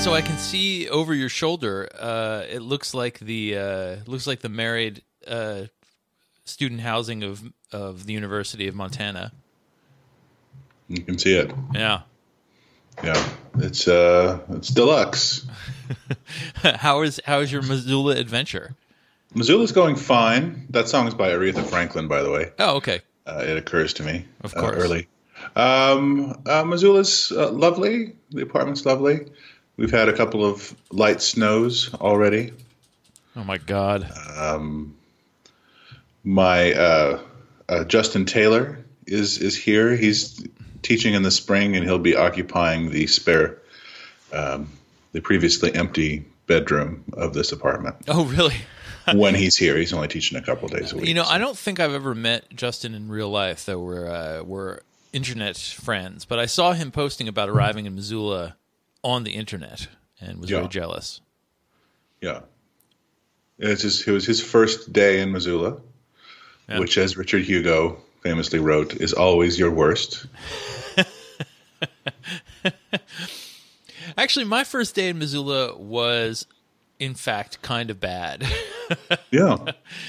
So I can see over your shoulder. Uh, it looks like the uh, looks like the married uh, student housing of of the University of Montana. You can see it. Yeah. Yeah, it's uh, it's deluxe. how is how is your Missoula adventure? Missoula's going fine. That song is by Aretha Franklin, by the way. Oh, okay. Uh, it occurs to me, Of uh, course. early. Um, uh, Missoula's uh, lovely. The apartment's lovely. We've had a couple of light snows already. Oh my God. My uh, uh, Justin Taylor is is here. He's teaching in the spring, and he'll be occupying the spare, um, the previously empty bedroom of this apartment. Oh, really? when he's here, he's only teaching a couple days a week. You know, so- I don't think I've ever met Justin in real life, though we're uh, we're internet friends. But I saw him posting about arriving in Missoula on the internet and was Yeah. very jealous. Yeah. It's it was his first day in Missoula, Yeah. which, as Richard Hugo famously wrote, is always your worst. Actually, my first day in Missoula was, in fact, kind of bad. Yeah.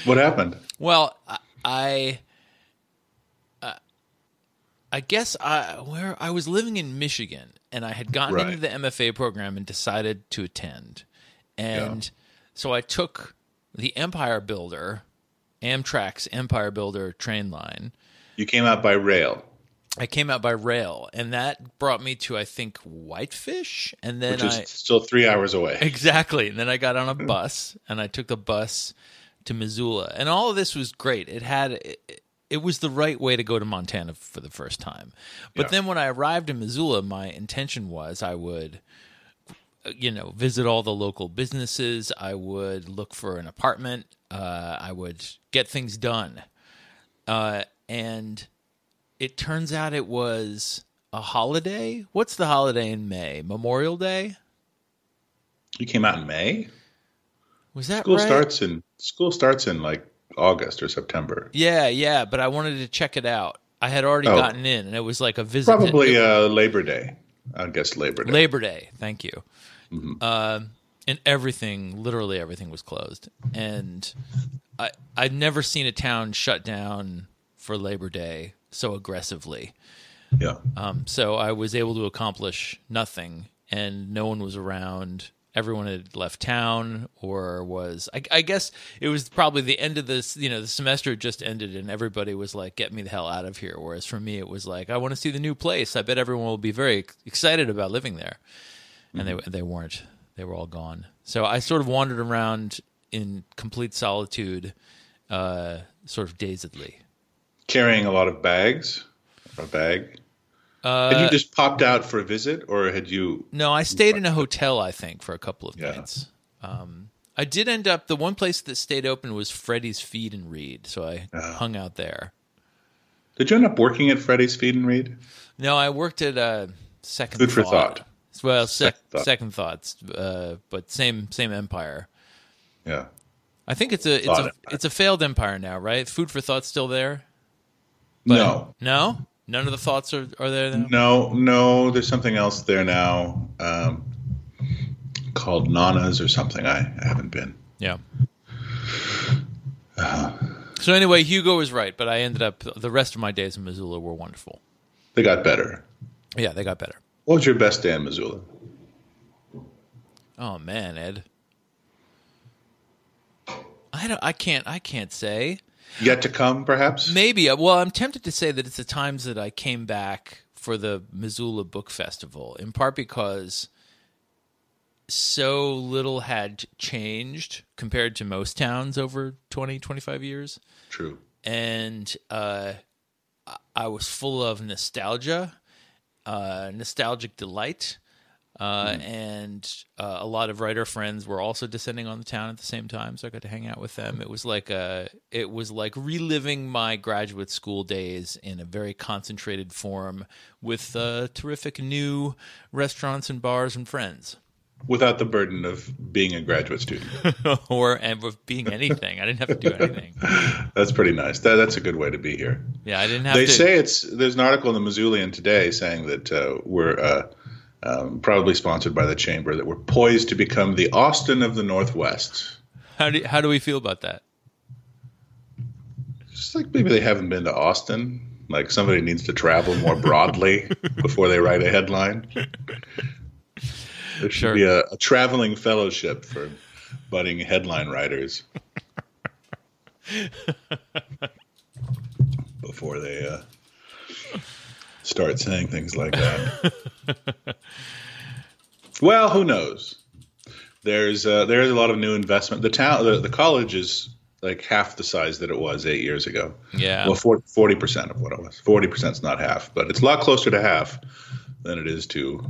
what happened? well, I. I uh, I guess I where I was living in Michigan and I had gotten Right. into the MFA program and decided to attend. And so I took the Empire Builder, Amtrak's Empire Builder train line. You came out by rail, I came out by rail, and that brought me to I think Whitefish, and then which is I still three hours away. exactly, and then I got on a hmm. bus, and I took the bus to Missoula, and all of this was great. It had it, it was the right way to go to Montana for the first time. But Yeah. then when I arrived in Missoula, my intention was I would you know visit all the local businesses i would look for an apartment uh, i would get things done uh, and it turns out it was a holiday what's the holiday in may memorial day You came out in May. was that School right? starts in school starts in like August or September. yeah yeah but i wanted to check it out i had already Oh. gotten in and it was like a visit Probably uh, Labor Day. I guess Labor Day. Labor Day. Thank you. Mm-hmm. Um, and everything, literally everything, was closed. And I I've never seen a town shut down for Labor Day so aggressively. yeah. Um, so I was able to accomplish nothing, and no one was around. Everyone had left town, or was I, I guess it was probably the end of this. You know, the semester had just ended, and everybody was like, "Get me the hell out of here." Whereas for me, it was like, "I want to see the new place." I bet everyone will be very excited about living there, and they they weren't. They were all gone. So I sort of wandered around in complete solitude, uh, sort of dazedly. Carrying a lot of bags. A bag. Uh, had you just popped out for a visit, or had you? No, I stayed in a hotel, I think, for a couple of Yeah. nights. Um, I did end up, the one place that stayed open was Freddy's Feed and Read, so I Ah. hung out there. Did you end up working at Freddy's Feed and Read? No, I worked at uh, Second Food for thought. Well, sec- Second Thought. Second Thoughts, uh, but same same empire. Yeah. I think it's a it's Thought a Empire. it's a failed empire now, right? Food for Thought's still there. But- no. no, none of the thoughts are are there now. No, no. There's something else there now, um, called Nana's or something. I, I haven't been. Yeah. So anyway, Hugo was right, but I ended up the rest of my days in Missoula were wonderful. They got better. Yeah, they got better. What was your best day in Missoula? Oh man, Ed. I don't. I can't. I can't say. Yet to come, perhaps. Maybe. uh, Well, I'm tempted to say that it's the times that I came back for the Missoula Book Festival, in part because so little had changed compared to most towns over 20, 25 years. True. and uh, I- I was full of nostalgia, uh, nostalgic delight, uh, and uh, a lot of writer friends were also descending on the town at the same time, so I got to hang out with them. It was like a, it was like reliving my graduate school days in a very concentrated form with uh, terrific new restaurants and bars and friends. Without the burden of being a graduate student. or and with being anything, I didn't have to do anything. That's pretty nice. That, that's a good way to be here. Yeah, I didn't have to. They to. say it's there's an article in the Missoulian today saying that uh, we're uh, um, probably sponsored by the chamber, that we're poised to become the Austin of the Northwest. How do how do we feel about that? Just like maybe they haven't been to Austin. Like somebody needs to travel more broadly before they write a headline. There should Sure. be a, a traveling fellowship for budding headline writers before they uh, start saying things like that. well, who knows? There's uh, there's a lot of new investment. The town, the, the college is like half the size that it was eight years ago. Yeah. Well, 40 percent of what it was. Forty percent is not half, but it's a lot closer to half than it is to.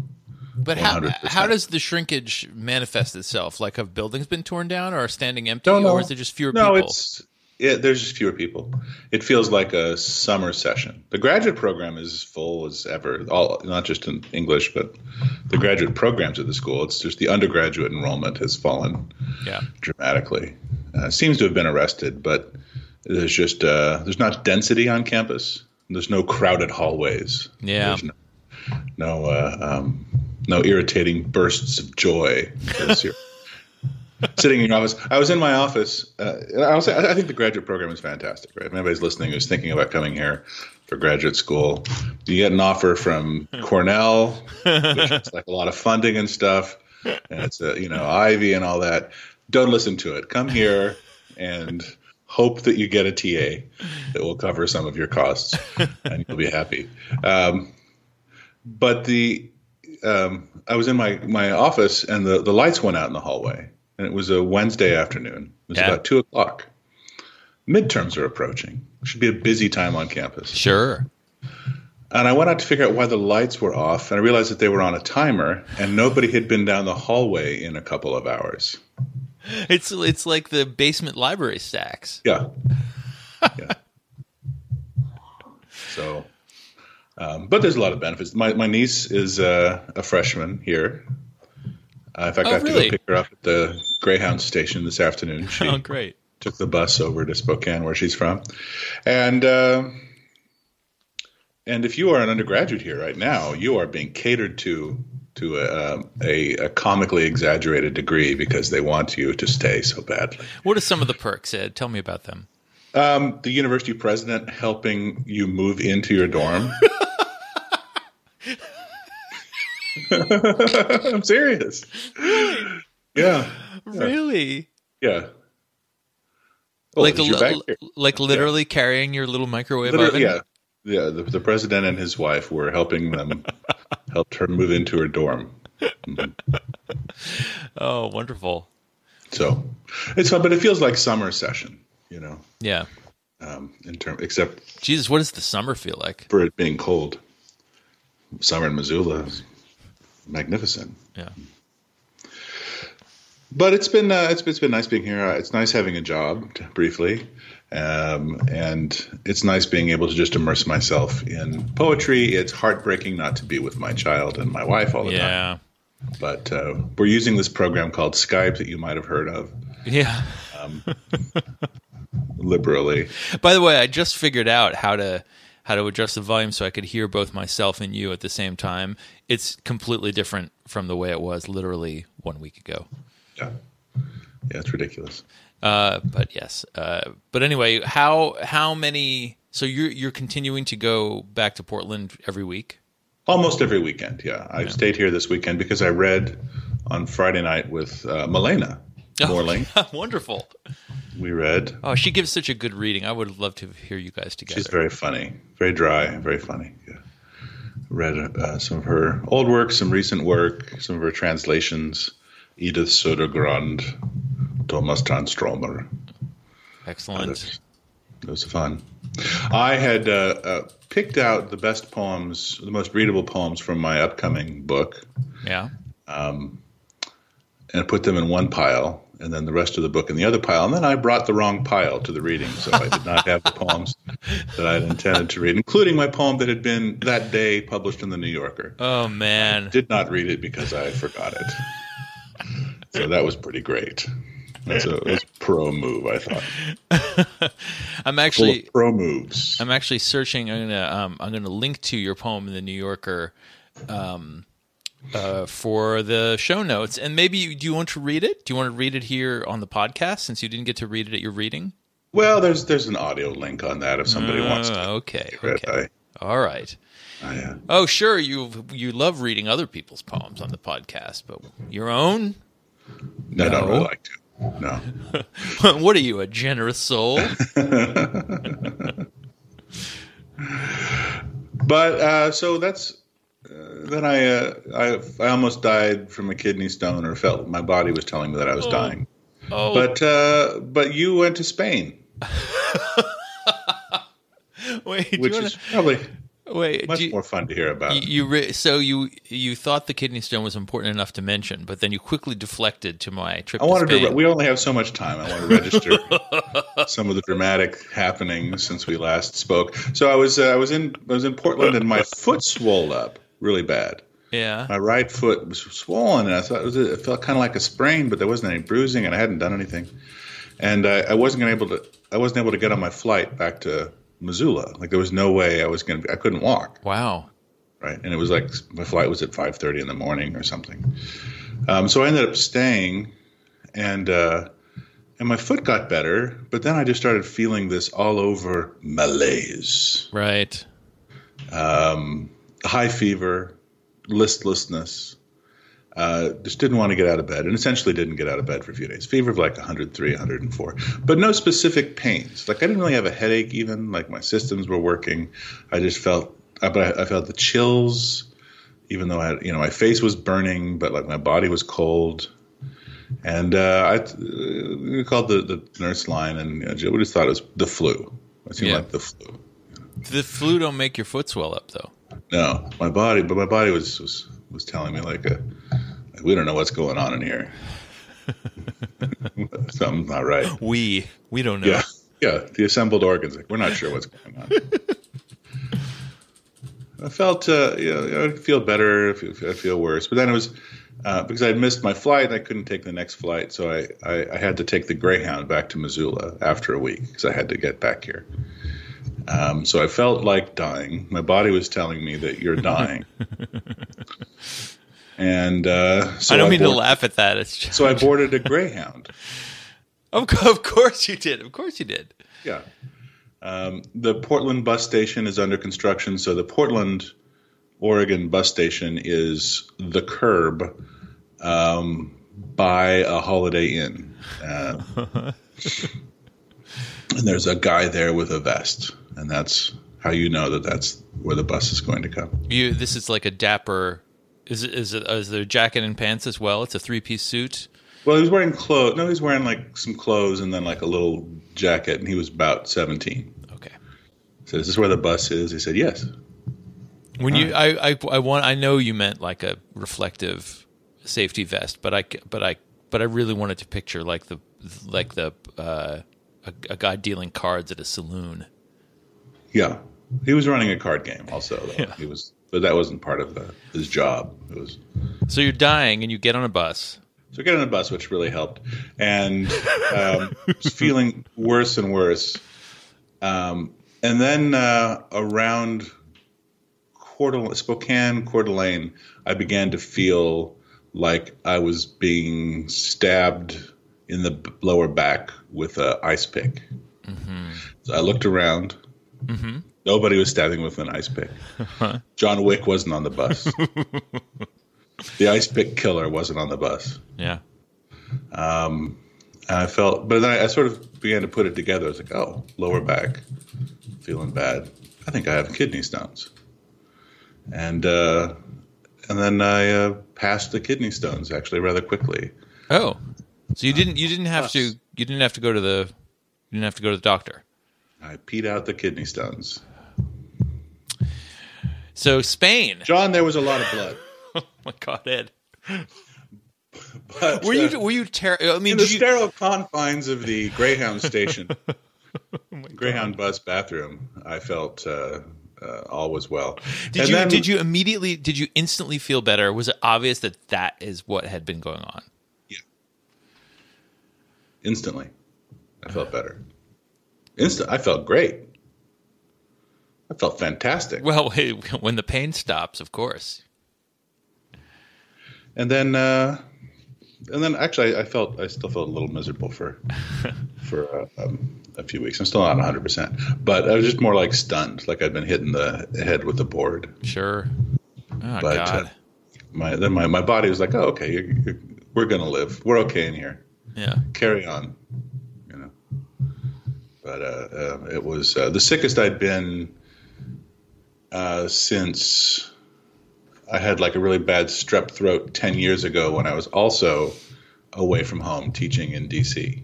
But how 100%. how does the shrinkage manifest itself? Like have buildings been torn down or are standing empty, Don't know. or is it just fewer No, people? it's yeah. There's just fewer people. It feels like a summer session. The graduate program is full as ever. All not just in English, but the graduate programs at the school. It's just the undergraduate enrollment has fallen yeah. dramatically. Uh, seems to have been arrested, but there's just uh, there's not density on campus. There's no crowded hallways. Yeah. There's no no, uh, um, no irritating bursts of joy. Sitting in your office, I was in my office. Uh, I, was, I think the graduate program is fantastic. Right? If anybody's listening who's thinking about coming here for graduate school, you get an offer from Cornell, which is like a lot of funding and stuff, and it's a you know Ivy and all that. Don't listen to it. Come here and hope that you get a TA that will cover some of your costs, and you'll be happy. Um, but the um, I was in my my office, and the the lights went out in the hallway, and it was a Wednesday afternoon. It was Yeah. about two o'clock. Midterms are approaching. It should be a busy time on campus. Sure. And I went out to figure out why the lights were off, and I realized that they were on a timer, and nobody had been down the hallway in a couple of hours. It's it's like the basement library stacks. Yeah. yeah. So, um, but there's a lot of benefits. My, my niece is uh, a freshman here. Uh, in fact, Oh, I have really? to go pick her up at the Greyhound station this afternoon. She Oh, great. took the bus over to Spokane, where she's from, and uh, and if you are an undergraduate here right now, you are being catered to to a, um, a, a comically exaggerated degree because they want you to stay so badly. What are some of the perks, Ed? Tell me about them. Um, the university president helping you move into your dorm. I'm serious. Yeah, Really? yeah. Well, like is your li- bag here? like literally carrying your little microwave Literally, oven? yeah, yeah. The, the president and his wife were helping them, helped her move into her dorm. Oh, wonderful. So it's fun, but it feels like summer session, you know. Yeah. Um, in term, except Jesus, what does the summer feel like? for it being cold. Summer in Missoula is magnificent. Yeah. But it's been uh, it's, it's been nice being here. Uh, It's nice having a job briefly, um, and it's nice being able to just immerse myself in poetry. It's heartbreaking not to be with my child and my wife all the time. Yeah. But uh, we're using this program called Skype that you might have heard of Yeah. Um, liberally. By the way, I just figured out how to how to adjust the volume so I could hear both myself and you at the same time. It's completely different from the way it was literally one week ago. Yeah, yeah, it's ridiculous. Uh, but yes. Uh, but anyway, how how many? So you're you're continuing to go back to Portland every week? Almost every weekend. Yeah, i've stayed here this weekend because I read on Friday night with uh, Malena Mörling. Wonderful. We read. Oh, she gives such a good reading. I would love to hear you guys together. She's very funny, very dry, very funny. Yeah. Read uh, some of her old work, some recent work, some of her translations. Edith Södergran, Tomas Tranströmer. Excellent. It was fun. I had uh, uh, picked out the best poems, the most readable poems from my upcoming book, Yeah. and put them in one pile, and then the rest of the book in the other pile. And then I brought the wrong pile to the reading, so I did not have the poems that I had intended to read, including my poem that had been that day published in the New Yorker. Oh man. Did not read it because I forgot it. So that was pretty great. That's a, it was a pro move, I thought. I'm actually pro moves. I'm actually searching. I'm gonna um, I'm gonna link to your poem in the New Yorker um, uh, for the show notes. And maybe you- do you want to read it? Do you want to read it here on the podcast since you didn't get to read it at your reading? Well, there's there's an audio link on that if somebody wants Uh, to. okay. Okay. All right. I, I, uh, Oh, sure. You you love reading other people's poems on the podcast, but your own? No, no. I don't really No. like to. No. what are you, a generous soul? But uh, so that's uh, then I, uh, I I almost died from a kidney stone, or felt my body was telling me that I was dying. Oh, But uh, but you went to Spain, wait. which wanna- is probably wait. much you, more fun to hear about. you, so you you thought the kidney stone was important enough to mention, but then you quickly deflected to my trip I to wanted Spain. to. We only have so much time. I want to register some of the dramatic happenings since we last spoke. So I was uh, I was in I was in Portland, and my foot swelled up really bad. yeah. My right foot was swollen, and I thought it, was, it felt kind of like a sprain, but there wasn't any bruising, and I hadn't done anything. And I, I wasn't gonna able to. I wasn't able to get on my flight back to Missoula. Like there was no way I was gonna. I couldn't walk. Wow. Right, and it was like my flight was at five thirty in the morning or something. Um, so I ended up staying, and uh, and my foot got better, but then I just started feeling this all over malaise Right. High fever, listlessness. Uh, just didn't want to get out of bed and essentially didn't get out of bed for a few days. Fever of like 103, 104, but no specific pains. Like I didn't really have a headache even, like my systems were working. I just felt, I, but I, I felt the chills, even though I had, you know, my face was burning, but like my body was cold. And uh, I uh, called the, the nurse line and you know, we just thought it was the flu. It seemed Yeah. like the flu. The flu don't make your foot swell up though. No, my body, but my body was was, was telling me like, a, like we don't know what's going on in here. Something's not right. We we don't know. Yeah, yeah. The assembled organs, like we're not sure what's going on. I felt, uh, you know, I'd feel better. I feel, I feel worse, but then it was uh, because I missed my flight. I couldn't take the next flight, so I, I, I had to take the Greyhound back to Missoula after a week because I had to get back here. Um, so I felt like dying. My body was telling me that you're dying. and uh, so I don't mean to laugh at that. It's just, So I boarded a Greyhound. of, of course you did. Of course you did. Yeah. Um, the Portland bus station is under construction. So the Portland, Oregon bus station is the curb um, by a Holiday Inn. Uh, and there's a guy there with a vest. And that's how you know that that's where the bus is going to come. You this is like a dapper. Is it, is it is there jacket and pants as well? It's a three piece suit. Well, he was wearing clothes. No, he was wearing like some clothes and then like a little jacket. And he was about 17. Okay. So is this where the bus is? He said, yes. When you I, I I want I know you meant like a reflective safety vest, but I, but I but I really wanted to picture like the like the uh, a, a guy dealing cards at a saloon. Yeah, he was running a card game also. Though. Yeah. He was, but that wasn't part of the, his job. It was So you're dying and you get on a bus. so we got on a bus, which really helped, and um, was feeling worse and worse. Um, and then uh, around Coeur Spokane, Coeur d'Alene, I began to feel like I was being stabbed in the lower back with a ice pick. So I looked around. Nobody was stabbing with an ice pick. John Wick wasn't on the bus. the ice pick killer wasn't on the bus. Yeah. And I felt, but then I, I sort of began to put it together. I was like, oh, lower back, feeling bad. I think I have kidney stones. And uh, and then I uh, passed the kidney stones actually rather quickly. Oh, so you didn't you didn't have to you didn't have to go to the you didn't have to go to the doctor. I peed out the kidney stones. So Spain. John, there was a lot of blood. Oh my God, Ed. But, Were uh, you were you ter- I mean, in the you, sterile confines of the Greyhound station, Oh Greyhound bus bathroom, I felt uh, uh, all was well. did And you then- did you immediately did you instantly feel better? Was it obvious that that is what had been going on? Instantly? I felt better. Instant. I felt great. I felt fantastic. Well, when the pain stops, of course. and then uh, and then actually, I felt I still felt a little miserable for for uh, um, a few weeks. I'm still not 100, percent but I was just more like stunned, like I'd been hitting the head with a board. Sure. Oh But, uh, God. My then my, my body was like, oh, okay, you're, you're, we're gonna live. We're okay in here. Yeah. Carry on, you know. But uh, uh, it was uh, the sickest I'd been uh, since I had like a really bad strep throat ten years ago when I was also away from home teaching in DC,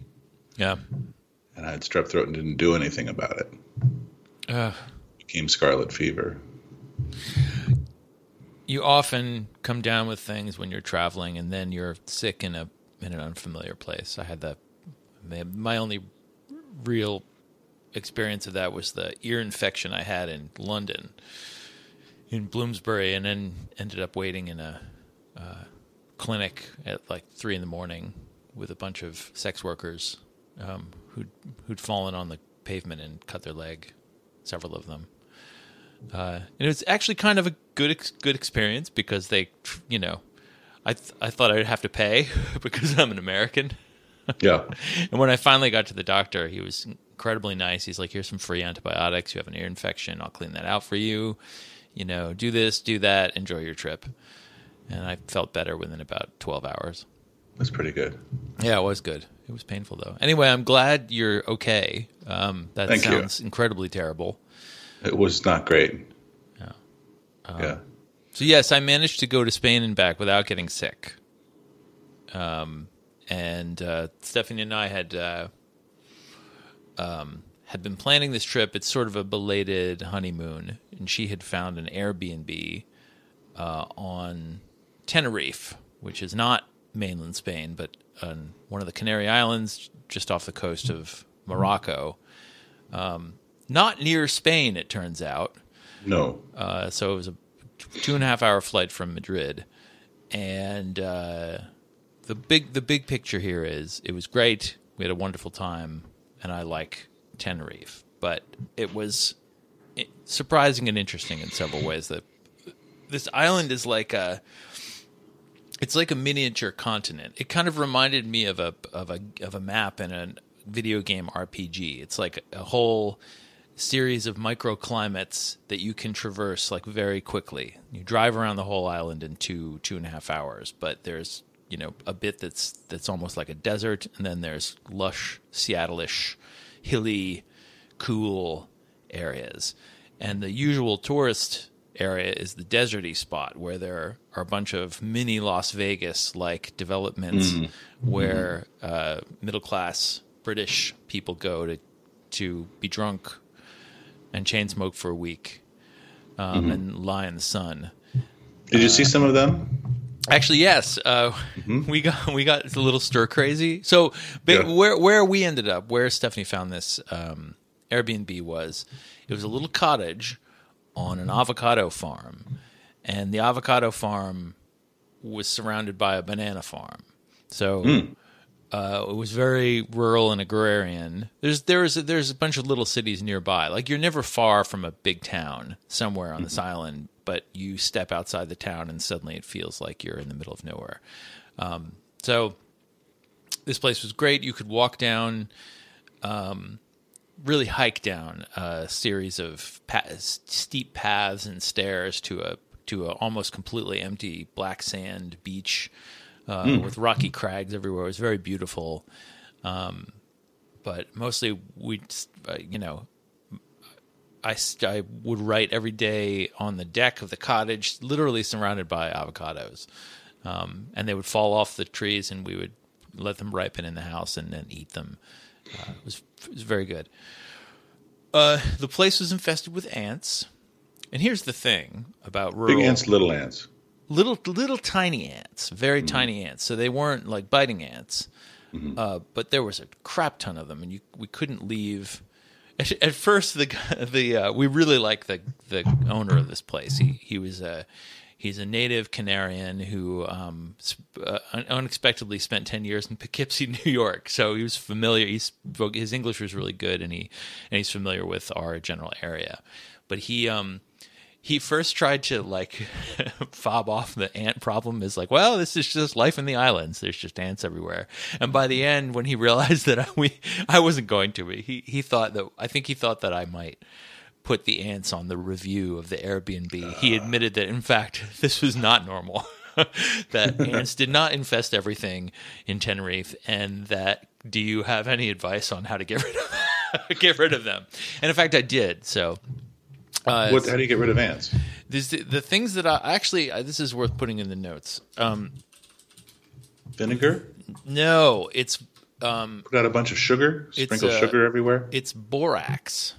Yeah. and I had strep throat and didn't do anything about it. Ugh. Became scarlet fever. you often come down with things when you're traveling and then you're sick in a in an unfamiliar place. I had that my- only real experience of that was the ear infection I had in London in Bloomsbury and then ended up waiting in a uh, clinic at like 3 in the morning with a bunch of sex workers um, who'd who'd fallen on the pavement and cut their leg several of them uh, and it was actually kind of a good ex- good experience because they, you know, I th- I thought I'd have to pay because I'm an American, Yeah, and when I finally got to the doctor, he was incredibly nice. He's like, "Here's some free antibiotics. You have an ear infection. I'll clean that out for you. You know, do this, do that. Enjoy your trip." And I felt better within about 12 hours. that's pretty good. Yeah, it was good. It was painful though. Anyway, I'm glad you're okay. Um, that Thank you. sounds incredibly terrible. It was not great. Yeah. yeah. So yes, I managed to go to Spain and back without getting sick. Um, and uh, Stephanie and I had uh, um, had been planning this trip. It's sort of a belated honeymoon, and she had found an Airbnb uh, on Tenerife, which is not mainland Spain, but on one of the Canary Islands, just off the coast of Morocco. Um, not near Spain, it turns out. No. Uh, so it was a two and a half hour flight from Madrid, and uh, the big the big picture here is it was great. We had a wonderful time, and I like Tenerife, but it was surprising and interesting in several ways. That this island is like a it's like a miniature continent. It kind of reminded me of a of a of a map in a video game RPG. It's like a whole series of microclimates that you can traverse like very quickly. You drive around the whole island in two two and a half hours, but there's you know a bit that's that's almost like a desert, and then there's lush Seattle-ish, hilly, cool areas, and the usual tourist area is the deserty spot where there are a bunch of mini Las Vegas like developments where uh, middle class British people go to to be drunk and chain smoke for a week um, and lie in the sun. Did you see some of them? Actually, yes, uh, we got we got a little stir crazy. So, Yeah. where where we ended up, where Stephanie found this um, Airbnb was, it was a little cottage on an avocado farm, and the avocado farm was surrounded by a banana farm. So. Uh, it was very rural and agrarian. There's there's there's a bunch of little cities nearby. Like you're never far from a big town somewhere on this island, but you step outside the town and suddenly it feels like you're in the middle of nowhere. Um, so this place was great. You could walk down, um, really hike down a series of steep paths and stairs to a to a almost completely empty black sand beach uh, with rocky crags everywhere. It was very beautiful. Um, but mostly we, uh, you know, I, I would write every day on the deck of the cottage, literally surrounded by avocados. Um, and they would fall off the trees, and we would let them ripen in the house and then eat them. Uh, it, was, it was very good. Uh, the place was infested with ants. And here's the thing about rural Big ants, little ants. Little little tiny ants, very tiny ants. So they weren't like biting ants, uh, but there was a crap ton of them, and you we couldn't leave. At, at first, the the uh, we really like the the owner of this place. He he was a he's a native Canarian who um, uh, unexpectedly spent ten years in Poughkeepsie, New York. So he was familiar. He spoke his English was really good, and he and he's familiar with our general area. But he um he first tried to like fob off the ant problem is like, well, this is just life in the islands. There's just ants everywhere. And by the end, when he realized that I, we I wasn't going to, he he thought that I think he thought that I might put the ants on the review of the Airbnb. He uh. admitted that in fact this was not normal. that ants did not infest everything in Tenerife, and that do you have any advice on how to get rid of get rid of them? And in fact, I did. So uh, What, how do you get rid of ants? this, the things that I actually uh, this is worth putting in the notes. Um, Vinegar? no, it's um, Put out a bunch of sugar? Sprinkle uh, sugar everywhere? it's borax.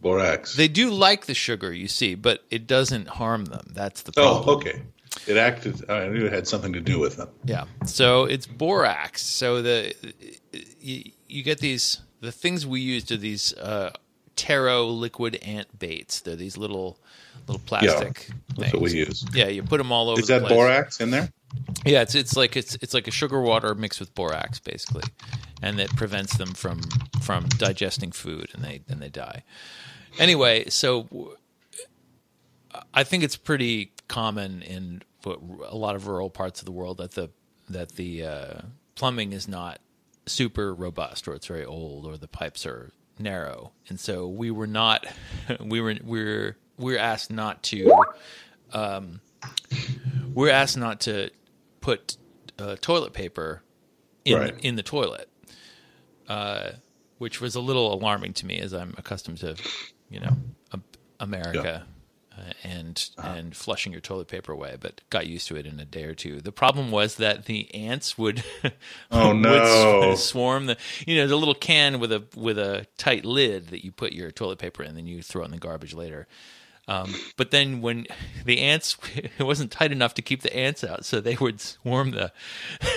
Borax. They do like the sugar, you see, but it doesn't harm them. That's the oh, okay. It acted. I knew it had something to do with them. Yeah. So it's borax. So the you, you get these the things we use to these uh, Terro liquid ant baits. They're these little little plastic That's what we use. Yeah, you put them all over. Is that place. borax in there? Yeah, it's it's like it's it's like a sugar water mixed with borax, basically, and it prevents them from from digesting food, and they and they die. Anyway, so I think it's pretty common in a lot of rural parts of the world that the that the uh, plumbing is not super robust, or it's very old, or the pipes are narrow, and so we were not we were we were we were asked not to um, we're asked not to put uh, toilet paper in Right. in the toilet, uh, which was a little alarming to me as I'm accustomed to, you know, America. Uh, and Uh-huh. and flushing your toilet paper away, but got used to it in a day or two. The problem was that the ants would Oh, no. sw- swarm the you know the little can with a with a tight lid that you put your toilet paper in, then you throw it in the garbage later. Um, but then when the ants, it wasn't tight enough to keep the ants out, so they would swarm the.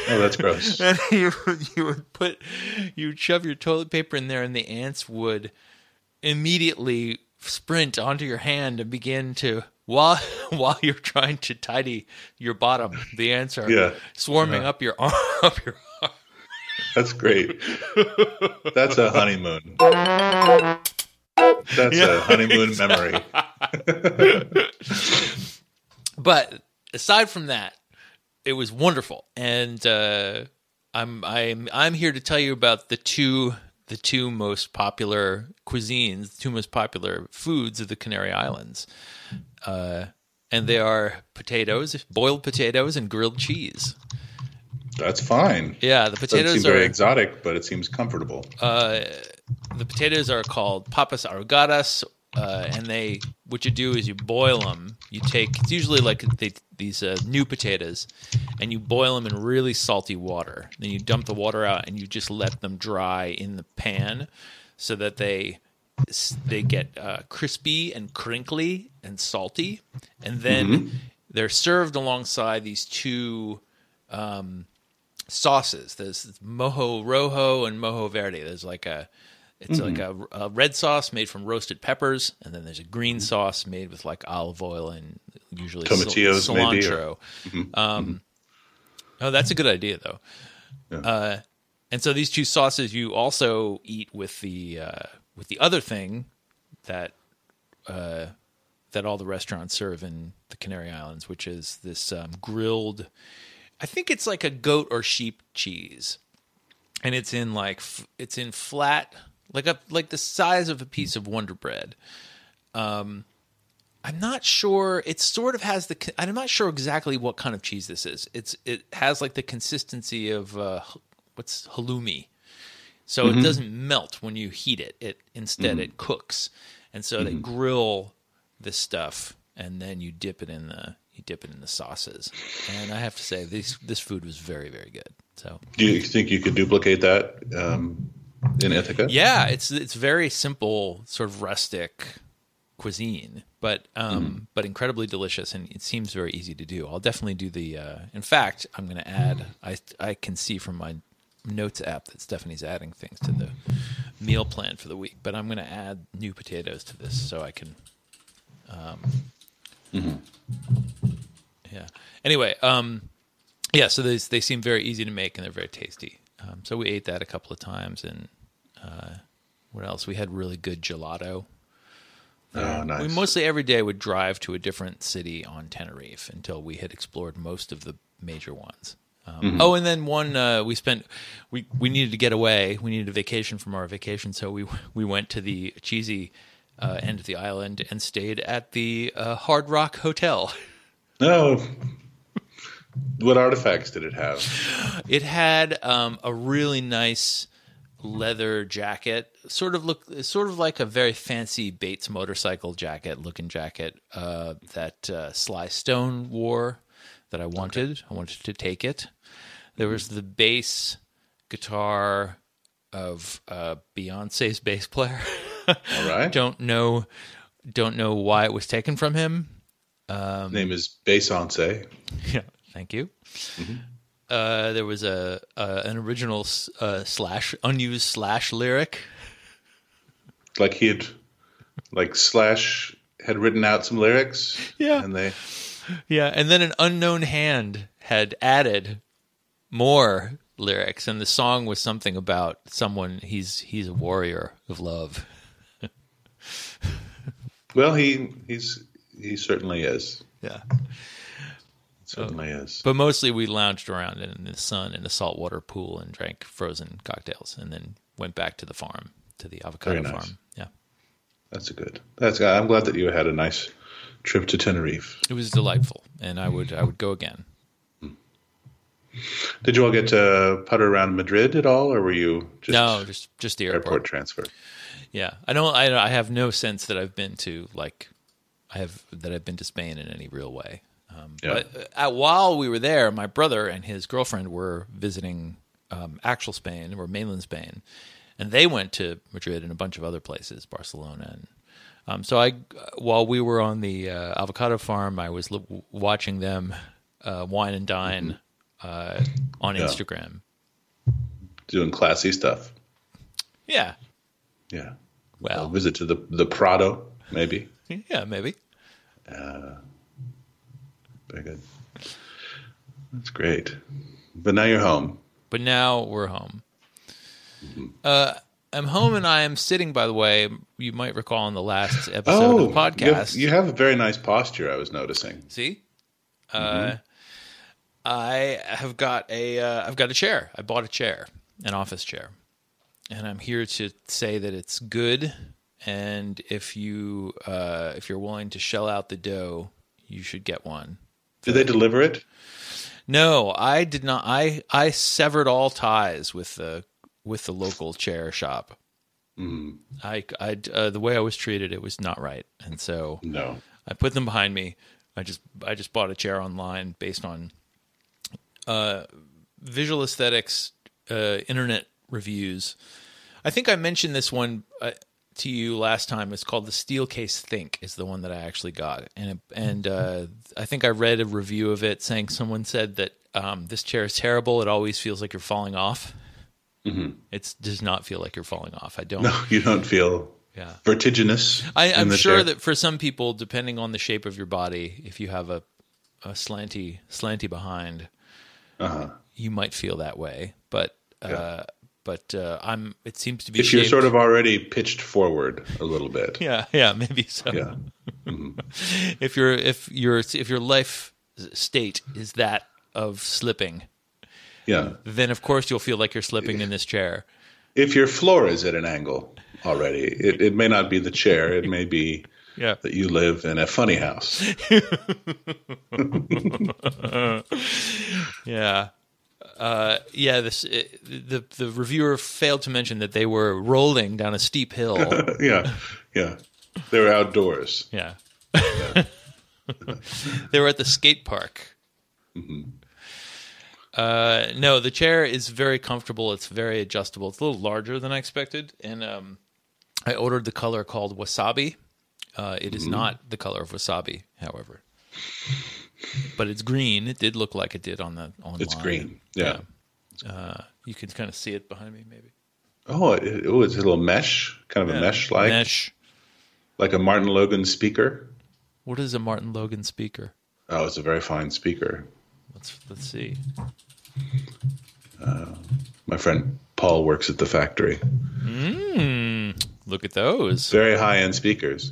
Oh, that's gross. And you you would put you would shove your toilet paper in there, and the ants would immediately sprint onto your hand and begin to while while you're trying to tidy your bottom. The ants are Yeah. swarming Yeah. up your arm, up your arm. That's great. That's a honeymoon. That's Yeah, a honeymoon memory. but aside from that, it was wonderful, and uh, I'm I'm I'm here to tell you about the two the two most popular cuisines, the two most popular foods of the Canary Islands, uh, and they are potatoes, boiled potatoes, and grilled cheese. That's fine. Yeah, the Doesn't potatoes seem very exotic, but it seems comfortable. the potatoes are called papas arrugadas, uh, and they what you do is you boil them. You take it's usually like they, these uh, new potatoes, and you boil them in really salty water. Then you dump the water out, and you just let them dry in the pan, so that they they get uh, crispy and crinkly and salty, and then they're served alongside these two sauces. There's mojo rojo and mojo verde. There's like a it's like a, a red sauce made from roasted peppers, and then there's a green sauce made with like olive oil and usually Tomatillos, maybe, or- cilantro. Um, oh, that's a good idea though. Yeah. Uh, and so these two sauces you also eat with the uh, with the other thing that uh, that all the restaurants serve in the Canary Islands, which is this um, grilled. I think it's like a goat or sheep cheese, and it's in like f- it's in flat, like a like the size of a piece of Wonder Bread. Um, I'm not sure. It sort of has the. I'm not sure exactly what kind of cheese this is. It's it has like the consistency of uh, what's halloumi, so it doesn't melt when you heat it. It instead it cooks, and so they grill this stuff, and then you dip it in the you dip it in the sauces. And I have to say, this this food was very very good. So Do you think you could duplicate that um, in Ithaca? yeah, it's it's very simple, sort of rustic cuisine, but um, but incredibly delicious, and it seems very easy to do. I'll definitely do the. Uh, in fact, I'm going to add. I I can see from my notes app that Stephanie's adding things to the meal plan for the week, but I'm going to add new potatoes to this so I can. Um, Yeah. Anyway, um, yeah. So they they seem very easy to make and they're very tasty. Um, so we ate that a couple of times, and uh, what else? We had really good gelato Oh, nice. We mostly every day would drive to a different city on Tenerife until we had explored most of the major ones. Um, Oh, and then one uh, we spent we we needed to get away. We needed a vacation from our vacation, so we we went to the cheesy uh, end of the island and stayed at the uh, Hard Rock Hotel. No. what artifacts did it have? It had um, a really nice leather jacket, sort of look, sort of like a very fancy Bates motorcycle jacket looking jacket uh, that uh, Sly Stone wore. That I wanted. I wanted to take it. There was the bass guitar of uh, Beyonce's bass player. All right. don't know, don't know why it was taken from him. Name is Besance. Yeah, thank you. Uh, there was a, a an original uh, slash unused slash lyric. Like he had, like Slash had written out some lyrics. Yeah. And they, Yeah, and then an unknown hand had added more lyrics, and the song was something about someone. He's he's a warrior of love. well, he, he's, he certainly is. Yeah, Certainly is. but mostly we lounged around in the sun in a saltwater pool and drank frozen cocktails, and then went back to the farm to the avocado nice. farm. Yeah, That's a good. That's. I'm glad that you had a nice trip to Tenerife. it was delightful, and I would I would go again. Did you all get to putter around Madrid at all, or were you just no, just just the airport transfer? Yeah, I don't. I, I have no sense that I've been to like, I have that I've been to Spain in any real way. Um, Yeah. But uh, while we were there, my brother and his girlfriend were visiting um, actual Spain or mainland Spain, and they went to Madrid and a bunch of other places, Barcelona. And um, so I, while we were on the uh, avocado farm, I was l- watching them uh, wine and dine uh, on Yeah. Instagram. Doing classy stuff. Yeah. Yeah. A Well, visit to the the Prado, maybe. yeah, maybe. Very good. That's great. But now you're home. but now we're home. Uh, I'm home and I am sitting, by the way, you might recall in the last episode of the you have, podcast. you have a very nice posture. I was noticing. See? Uh, I have got a uh, I've got a chair. I bought a chair, an office chair. And I'm here to say that it's good and if you uh, if you're willing to shell out the dough, you should get one. Did they deliver it? No, I did not. I I severed all ties with the with the local chair shop. I, I uh, the way I was treated, it was not right, and so No. I put them behind me. I just I just bought a chair online based on uh, visual aesthetics, uh, internet reviews. I think I mentioned this one uh, to you last time. It's called the Steelcase Think. Is the one that I actually got, and it, and uh, I think I read a review of it saying someone said that um, this chair is terrible. It always feels like you're falling off. It does not feel like you're falling off. I don't. No, you don't feel Yeah. vertiginous. I, i'm sure chair? that for some people, depending on the shape of your body, if you have a, a slanty slanty behind, Uh-huh. you might feel that way. But uh, but uh, I'm. It seems to be. if you're sort of already pitched forward a little bit. yeah yeah maybe so. Yeah. If your if your if your life state is that of slipping, Yeah. then of course you'll feel like you're slipping in this chair. If your floor is at an angle already, it, it may not be the chair. It may be Yeah. that you live in a funny house. Yeah. Uh, yeah, this it, the the reviewer failed to mention that they were rolling down a steep hill. yeah. Yeah. they were outdoors. Yeah. they were at the skate park. Uh, no, the chair is very comfortable. It's very adjustable. It's a little larger than I expected, and um, I ordered the color called wasabi. Uh, it is not the color of wasabi, however, but it's green. It did look like it did on the online. It's green. Yeah. Uh, you can kind of see it behind me, maybe. Oh, it, oh, it's a little mesh, kind of a mesh like, mesh. like a Martin Logan speaker. What is a Martin Logan speaker? Oh, it's a very fine speaker. Let's let's see. Uh, My friend Paul works at the factory. Mm, Look at those. Very high end speakers.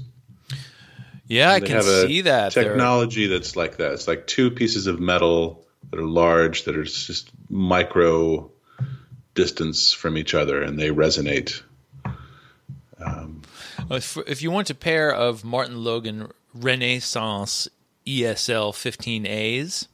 Yeah, I can see that. They're- Technology that's like that. It's like two pieces of metal that are large, that are just micro distance from each other, and they resonate. Uh, If, if you want a pair of Martin Logan Renaissance ESL 15As,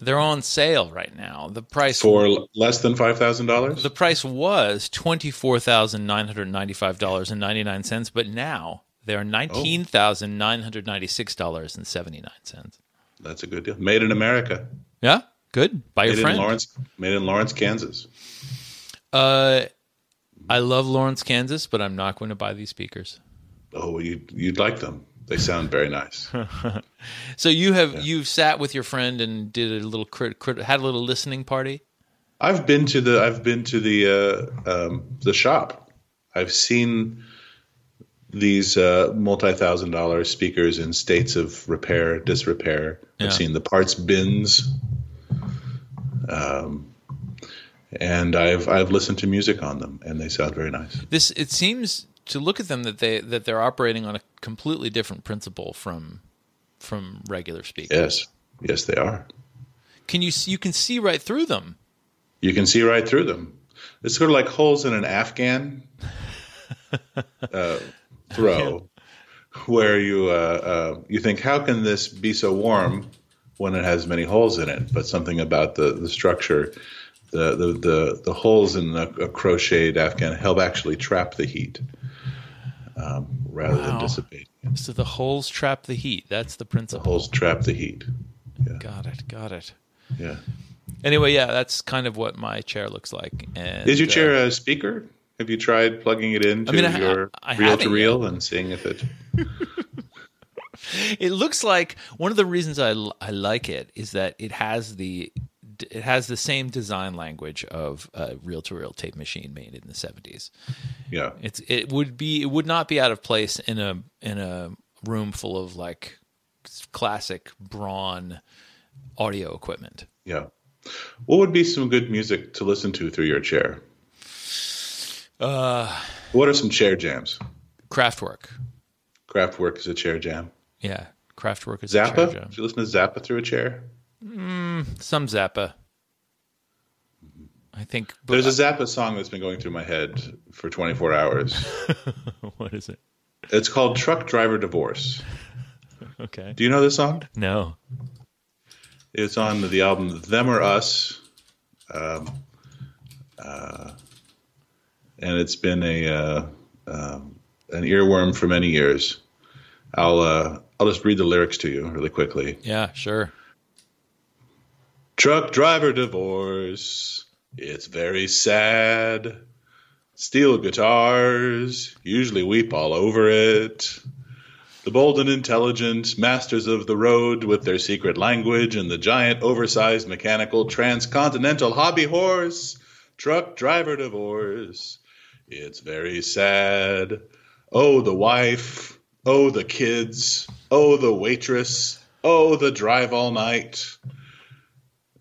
they're on sale right now. The price For l- less than five thousand dollars. the price was twenty four thousand nine hundred ninety five dollars and ninety nine cents, but now they're nineteen thousand nine hundred ninety six dollars and seventy nine cents. That's a good deal. Made in America. Yeah, good. By your Made in. Lawrence. Made in Lawrence, Kansas. Uh, I love Lawrence, Kansas, but I'm not going to buy these speakers. Oh, you you'd like them. They sound very nice. So you have you've sat with your friend and did a little crit, crit, had a little listening party. I've been to the I've been to the uh, um, the shop. I've seen these uh, multi thousand dollar speakers in states of repair, disrepair. Yeah. I've seen the parts bins, um, and I've I've listened to music on them, and they sound very nice. This it seems to look at them that they that they're operating on a completely different principle from from regular speakers. Yes, yes, they are. Can you see- you can see right through them? You can see right through them. It's sort of like holes in an Afghan uh, throw, where you uh, uh, you think, how can this be so warm when it has many holes in it? But something about the the structure, the the the, the holes in a, a crocheted Afghan help actually trap the heat um, rather than dissipate. So the holes trap the heat. That's the principle. Holes trap the heat. Got it. Got it. Yeah. Anyway, yeah, that's kind of what my chair looks like. And Is your uh, chair a speaker? Have you tried plugging it into mean, I- your I- I reel to reel and seeing if it? It looks like one of the reasons I, I like it is that it has the it has the same design language of a reel to reel tape machine made in the 70s. Yeah. It's it would be it would not be out of place in a in a room full of like classic Braun audio equipment. Yeah. What would be some good music to listen to through your chair? Uh What are some chair jams? Kraftwerk. Kraftwerk is a chair jam. Yeah, Kraftwerk is a chair Zappa? jam. Did you listen to Zappa through a chair? Some Zappa. I think There's a Zappa song that's been going through my head for 24 hours. what is it? It's called Truck Driver Divorce. Okay. Do you know this song? No. It's on the album Them or Us. Um, uh, and it's been a uh, um, an earworm for many years. I'll uh, I'll just read the lyrics to you really quickly. Yeah, sure. Truck driver divorce. It's very sad. Steel guitars usually weep all over it. The bold and intelligent masters of the road with their secret language and the giant oversized mechanical transcontinental hobby horse. Truck driver divorce. It's very sad. Oh, the wife. Oh, the kids. Oh, the waitress. Oh, the drive all night.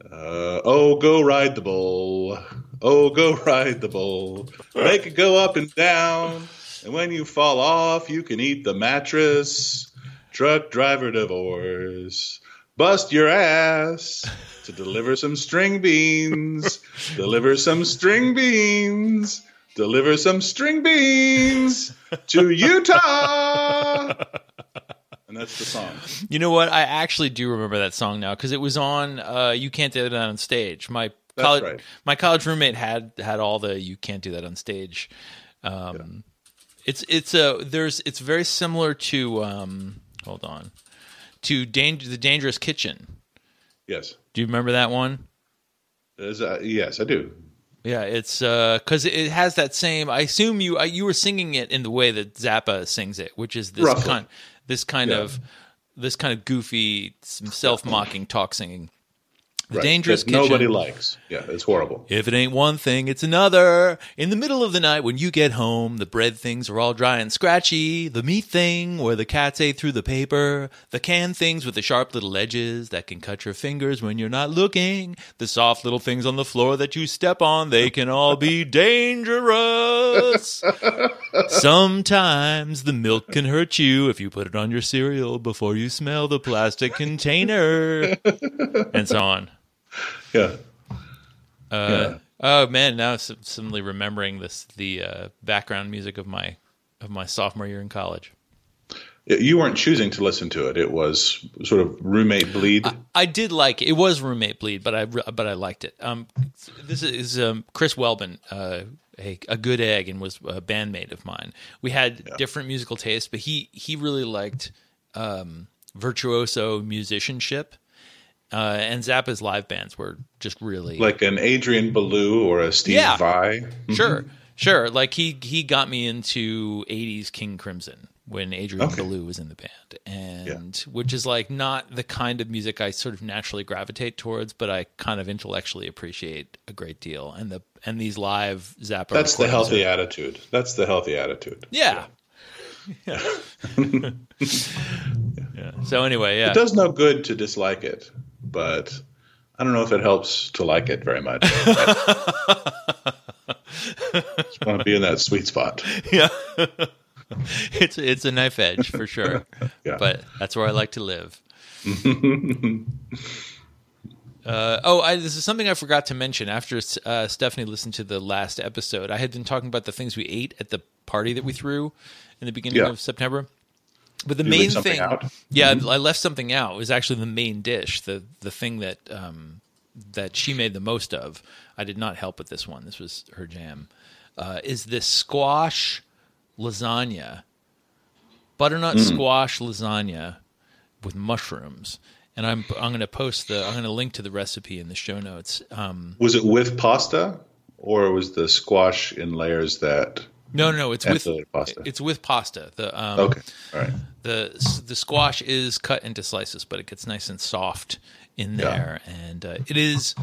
Uh, oh, go ride the bull. Oh, go ride the bull. Make it go up and down. And when you fall off, you can eat the mattress. Truck driver divorce. Bust your ass to deliver some string beans. Deliver some string beans. Deliver some string beans to Utah. And that's the song. You know what? I actually do remember that song now because it was on uh, "You Can't Do That on Stage." My That's college, right. my college roommate had had all the "You Can't Do That on Stage." Um, It's it's a there's it's very similar to um, hold on to danger the Dangerous Kitchen. Yes. Do you remember that one? Uh, yes, I do. Yeah, it's because it has that same. I assume you uh, you were singing it in the way that Zappa sings it, which is this Roughly. kind this kind Yeah. of this kind of goofy, self mocking talk singing. Right. Dangerous That nobody likes. Yeah, it's horrible. If it ain't one thing, it's another. In the middle of the night when you get home, the bread things are all dry and scratchy. The meat thing where the cats ate through the paper. The canned things with the sharp little edges that can cut your fingers when you're not looking. The soft little things on the floor that you step on, they can all be dangerous. Sometimes the milk can hurt you if you put it on your cereal before you smell the plastic container. and so on. Yeah. Uh, Oh man, now suddenly remembering this the uh, background music of my of my sophomore year in college. You weren't choosing to listen to it. It was sort of roommate bleed. I did like it. it was roommate bleed, but I but I liked it. Um, this is um, Chris Welbin, uh, a, a good egg, and was a bandmate of mine. We had different musical tastes, but he he really liked um, virtuoso musicianship. Uh, and Zappa's live bands were just really like an Adrian Belew or a Steve Yeah. Vai. Sure, sure. Like he he got me into '80s King Crimson when Adrian Okay. Belew was in the band, and which is like not the kind of music I sort of naturally gravitate towards, but I kind of intellectually appreciate a great deal. And the and these live Zappa. That's the healthy are- attitude. That's the healthy attitude. yeah. Yeah. yeah. So anyway, yeah. It does no good to dislike it, but I don't know if it helps to like it very much. Just want to be in that sweet spot. yeah. it's it's a knife edge for sure. Yeah. But that's where I like to live. Uh, oh, I, this is something I forgot to mention. After uh, Stephanie listened to the last episode, I had been talking about the things we ate at the party that we threw in the beginning Yeah. of September. But the main thing, out? Mm-hmm. yeah, I left something out. It was actually the main dish, the the thing that um, that she made the most of. I did not help with this one. This was her jam. Uh, is this squash lasagna, butternut Mm. squash lasagna with mushrooms? And I'm I'm going to post the I'm going to link to the recipe in the show notes. Um, Was it with pasta, or was the squash in layers that? No, no, no. it's with pasta. it's with pasta. The um, Okay, all right. the the squash is cut into slices, but it gets nice and soft in Yeah. there, and uh, it is.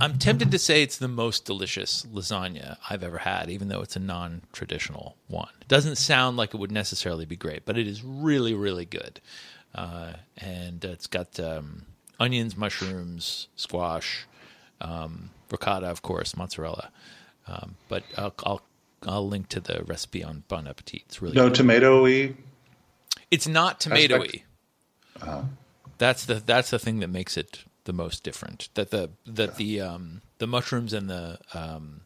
I'm tempted to say it's the most delicious lasagna I've ever had, even though it's a non-traditional one. It doesn't sound like it would necessarily be great, but it is really, really good. Uh, and it's got um, onions, mushrooms, squash, um, ricotta, of course, mozzarella. Um, but I'll, I'll I'll link to the recipe on Bon Appetit. It's really No tomatoey. it's not tomatoey. Uh-huh. That's the that's the thing that makes it the most different. That the that the um the mushrooms and the um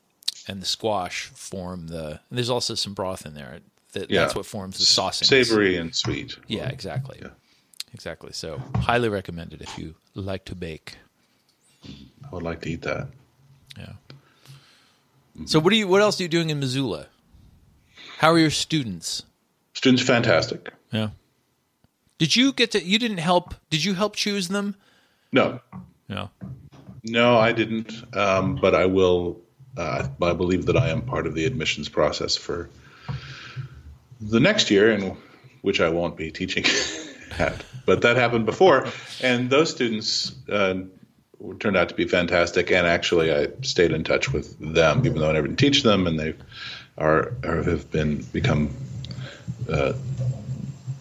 and the squash form the. And there's also some broth in there. That, Yeah. That's what forms the saucing. Savory and sweet. Yeah, exactly. Yeah. Exactly. So highly recommended if you like to bake. I would like to eat that. Yeah. So what are you? What else are you doing in Missoula? How are your students? Students, fantastic. Yeah. Did you get to? You didn't help. Did you help choose them? No, Yeah. no, I didn't. Um, but I will. Uh, I believe that I am part of the admissions process for the next year, in which I won't be teaching at. But that happened before, and those students uh, turned out to be fantastic. And actually, I stayed in touch with them, even though I never teach them, and they are or have been become uh,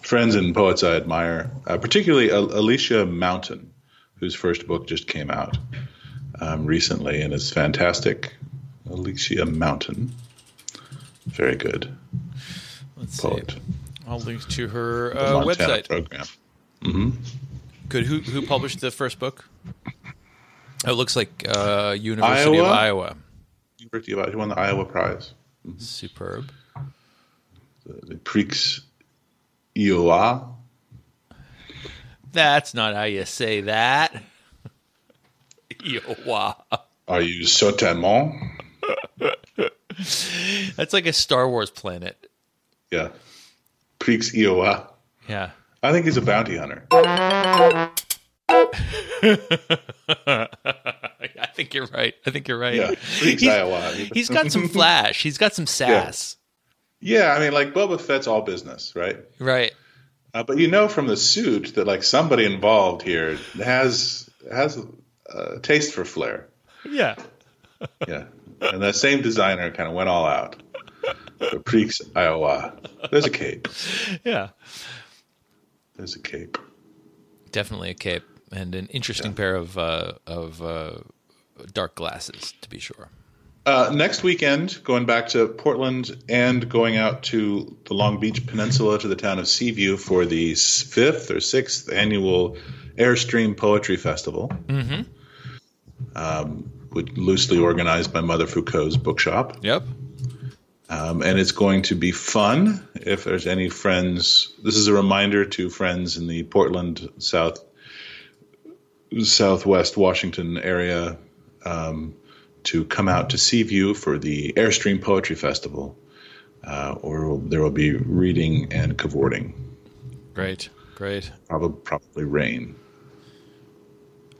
friends and poets I admire. Uh, particularly Al- Alicia Mountain, whose first book just came out um, recently and is fantastic. Alicia Mountain, very good Let's poet. see. I'll link to her uh, website. program. Hmm. Good. Who who published the first book? Oh, it looks like uh, University of Iowa? Iowa. University of Iowa, who won the Iowa Prize. Superb. The, the Prix Iowa. That's not how you say that. Iowa. Are you certainement? That's like a Star Wars planet. Yeah. Prix Iowa. Yeah. I think he's a bounty hunter. I think you're right. I think you're right. Yeah. He's-. He's got some flash. He's got some sass. Yeah, I mean, like Boba Fett's all business, right? Right. Uh, but you know from the suit that like somebody involved here has has a taste for flair. Yeah. Yeah, and that same designer kind of went all out. The Prix Iowa. There's a cape. Yeah. There's a cape. Definitely a cape and an interesting pair of uh, of uh, dark glasses, to be sure. Uh, next weekend, going back to Portland and going out to the Long Beach Peninsula to the town of Seaview for the fifth or sixth annual Airstream Poetry Festival. Mm-hmm. Um, loosely organized by Mother Foucault's bookshop. Yep. Um, and it's going to be fun. If there's any friends, this is a reminder to friends in the Portland South, Southwest Washington area um, to come out to Seaview for the Airstream Poetry Festival, uh, or there will be reading and cavorting. Great, great. Probably, probably rain.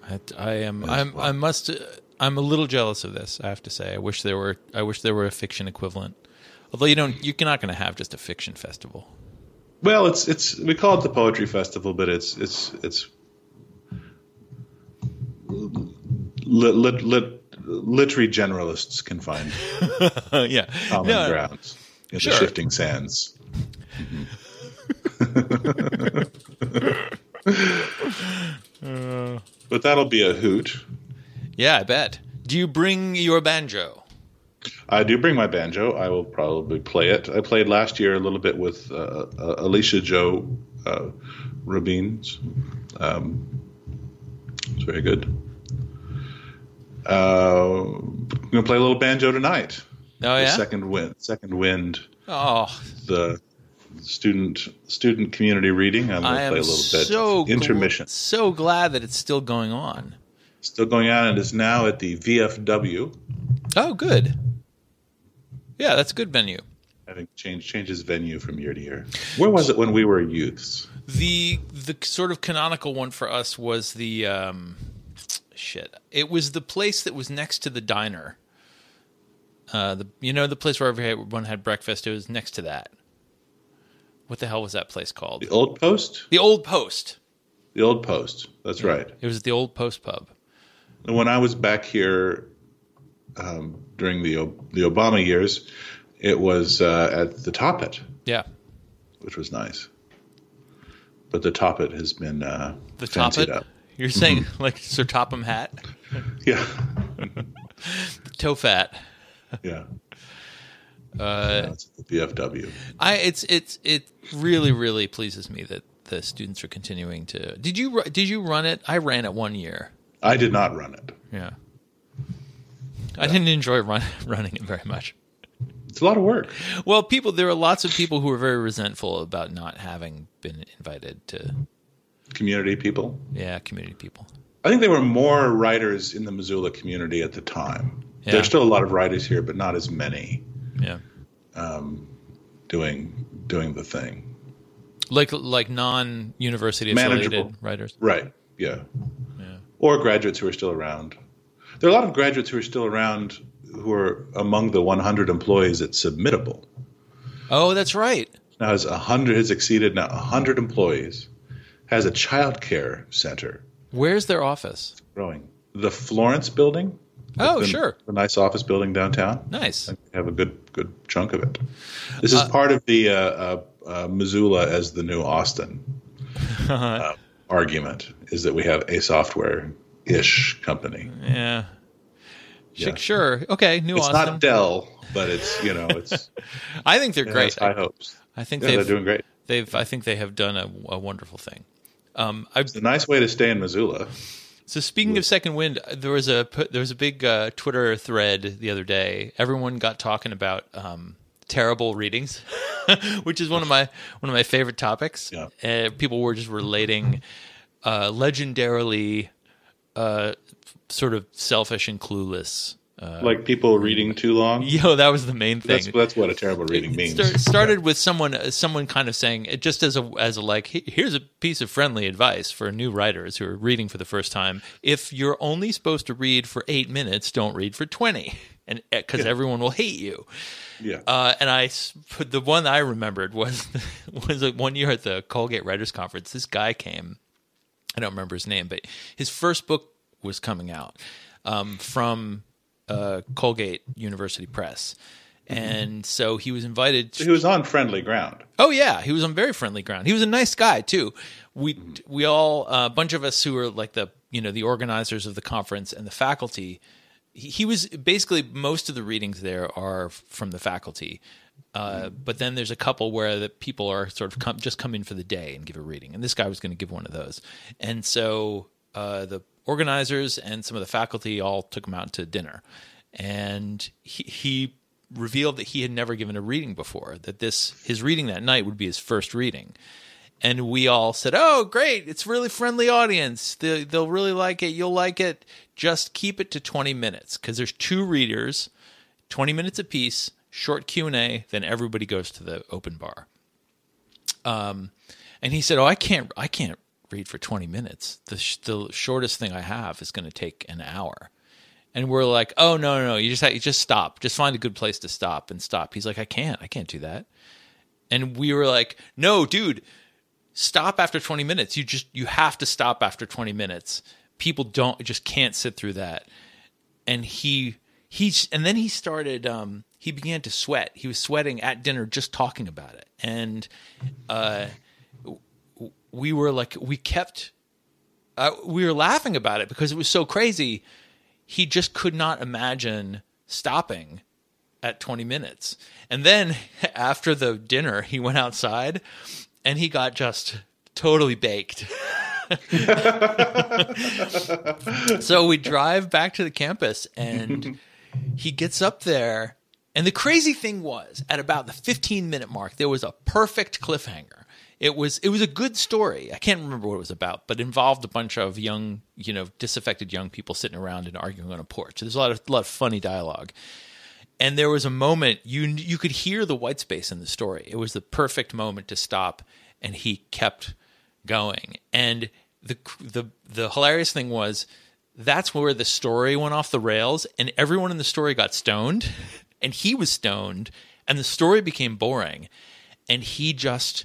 I, I am. I'm. I must. I'm a little jealous of this. I have to say. I wish there were. I wish there were a fiction equivalent. Although you don't. You're not going to have just a fiction festival. Well, it's it's we call it the poetry festival, but it's it's it's lit, lit, lit, literary generalists can find yeah common No, grounds in Sure. the shifting sands. but that'll be a hoot. Yeah, I bet. Do you bring your banjo? I do bring my banjo. I will probably play it. I played last year a little bit with uh, uh, Alicia Joe uh, Rabines. Um, it's very good. Uh, I'm gonna play a little banjo tonight. Oh The yeah. Second wind. Second wind. Oh, The student student community reading. I'm gonna I play am a little bit. so gl- intermission. so glad that it's still going on. Still going on. And It is now at the VFW. Oh, good. Yeah, that's a good venue. Having changed changes venue from year to year. Where was it when we were youths? The the sort of canonical one for us was the um, shit. It was the place that was next to the diner. Uh, the you know the place where everyone had breakfast. It was next to that. What the hell was that place called? The Old Post. The Old Post. The Old Post. That's right. It was the Old Post pub. And when I was back here um, during the the Obama years, it was uh, at the Top Hat, Yeah, which was nice. But the Top Hat has been uh, the Top Hat. up. You're saying like Sir Topham Hat, Yeah, toe fat. yeah. Uh, That's the VFW. I it's it's it really really pleases me that the students are continuing to. Did you did you run it? I ran it one year. I did not run it. Yeah. I didn't enjoy run, running it very much. It's a lot of work. Well, people there are lots of people who are very resentful about not having been invited to Community people. yeah, community people. I think there were more writers in the Missoula community at the time. Yeah. There's still a lot of writers here, but not as many Yeah. Um, doing doing the thing. Like like non-university affiliated writers. Right. Yeah. Yeah. Or graduates who are still around. There are a lot of graduates who are still around who are among the 100 employees at Submittable. Oh, that's right. Now has 100 has exceeded now 100 employees. Has a child care center Where's their office? growing. The Florence building. Oh, sure. The nice office building downtown. Nice. I have a good good chunk of it. This is part of the uh, uh, uh, Missoula as the new Austin uh, argument. Is that we have a software ish company. Yeah. Yeah. Sure. Okay, New It's Austin. not Dell, but it's you know it's I think they're it great. has high hopes. I think Yeah, they're doing great. they've I think they have done a, a wonderful thing. Um, I, It's a nice way to stay in Missoula. so speaking of second wind, there was a there was a big uh, Twitter thread the other day. Everyone got talking about um, terrible readings, which is one of my one of my favorite topics. Yeah. Uh, people were just relating uh, legendarily uh, sort of selfish and clueless. Uh, like people reading too long. yo, that was the main thing. That's that's what a terrible reading means. Start, started with someone uh, someone kind of saying it just as a as a like here's a piece of friendly advice for new writers who are reading for the first time if you're only supposed to read for 8 minutes don't read for 20 and cuz everyone will hate you Yeah. uh, and I, the one I remembered was was like one year at the Colgate Writers Conference this guy came I don't remember his name but his first book was coming out um, from uh, Colgate University Press. And so he was invited. He was on friendly ground. Oh yeah, he was on very friendly ground. He was a nice guy too. We we all a bunch of us who were like the you know the organizers of the conference and the faculty. He, he was basically most of the readings there are from the faculty, uh, but then there's a couple where the people are sort of come, just come in for the day and give a reading, and this guy was going to give one of those, and so uh, the organizers and some of the faculty all took him out to dinner, and he, he revealed that he had never given a reading before. That this his reading that night would be his first reading, and we all said, "Oh, great! It's really friendly audience. They, they'll really like it. You'll like it. Just keep it to twenty minutes because there's two readers, twenty minutes apiece, short Q and A. Then everybody goes to the open bar." Um, and he said, "Oh, I can't. I can't read for twenty minutes. The sh- the shortest thing I have is going to take an hour." And we're like, oh no, no, no! You just you just stop. Just find a good place to stop and stop. He's like, I can't, I can't do that. And we were like, no, dude, stop after 20 minutes. You just you have to stop after 20 minutes. People don't just can't sit through that. And he he and then he started um he began to sweat. He was sweating at dinner just talking about it. And uh we were like we kept uh, we were laughing about it because it was so crazy he just could not imagine stopping at 20 minutes. And then after the dinner, he went outside and he got just totally baked. so we drive back to the campus and he gets up there. And the crazy thing was, at about the 15 minute mark, there was a perfect cliffhanger it was it was a good story. I can't remember what it was about, but involved a bunch of young, you know, disaffected young people sitting around and arguing on a porch. There's a lot of a lot of funny dialogue. And there was a moment you you could hear the white space in the story. It was the perfect moment to stop and he kept going. And the the the hilarious thing was that's where the story went off the rails and everyone in the story got stoned and he was stoned and the story became boring and he just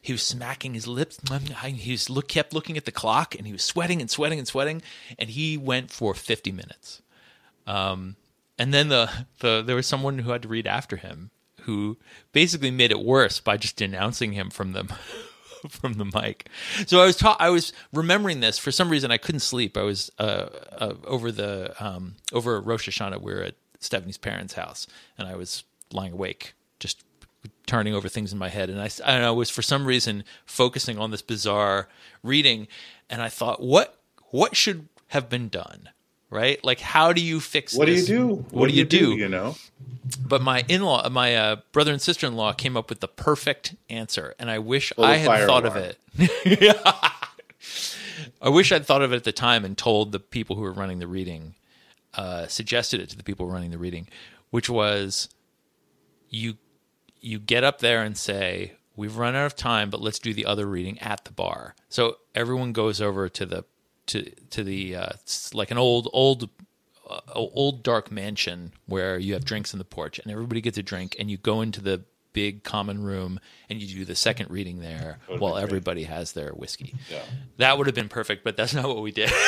he was smacking his lips. He was look, kept looking at the clock, and he was sweating and sweating and sweating. And he went for fifty minutes. Um, and then the, the there was someone who had to read after him, who basically made it worse by just denouncing him from the from the mic. So I was ta- I was remembering this for some reason. I couldn't sleep. I was uh, uh, over the um, over Rosh Hashanah. We were at Stephanie's parents' house, and I was lying awake, just turning over things in my head. And I, I was for some reason focusing on this bizarre reading, and I thought, what what should have been done? Right? Like, how do you fix? This? What this? do you do? What, What do you do? You know, But my in law, my uh, brother and sister in law, came up with the perfect answer, and I wish Full I had thought alarm. of it. I wish I'd thought of it at the time and told the people who were running the reading, uh, suggested it to the people running the reading, which was you you get up there and say, "We've run out of time, but let's do the other reading at the bar." So everyone goes over to the to to the uh, it's like an old old uh, old dark mansion where you have drinks in the porch, and everybody gets a drink, and you go into the big common room and you do the second reading there while be great. everybody has their whiskey. Yeah. That would have been perfect, but that's not what we did.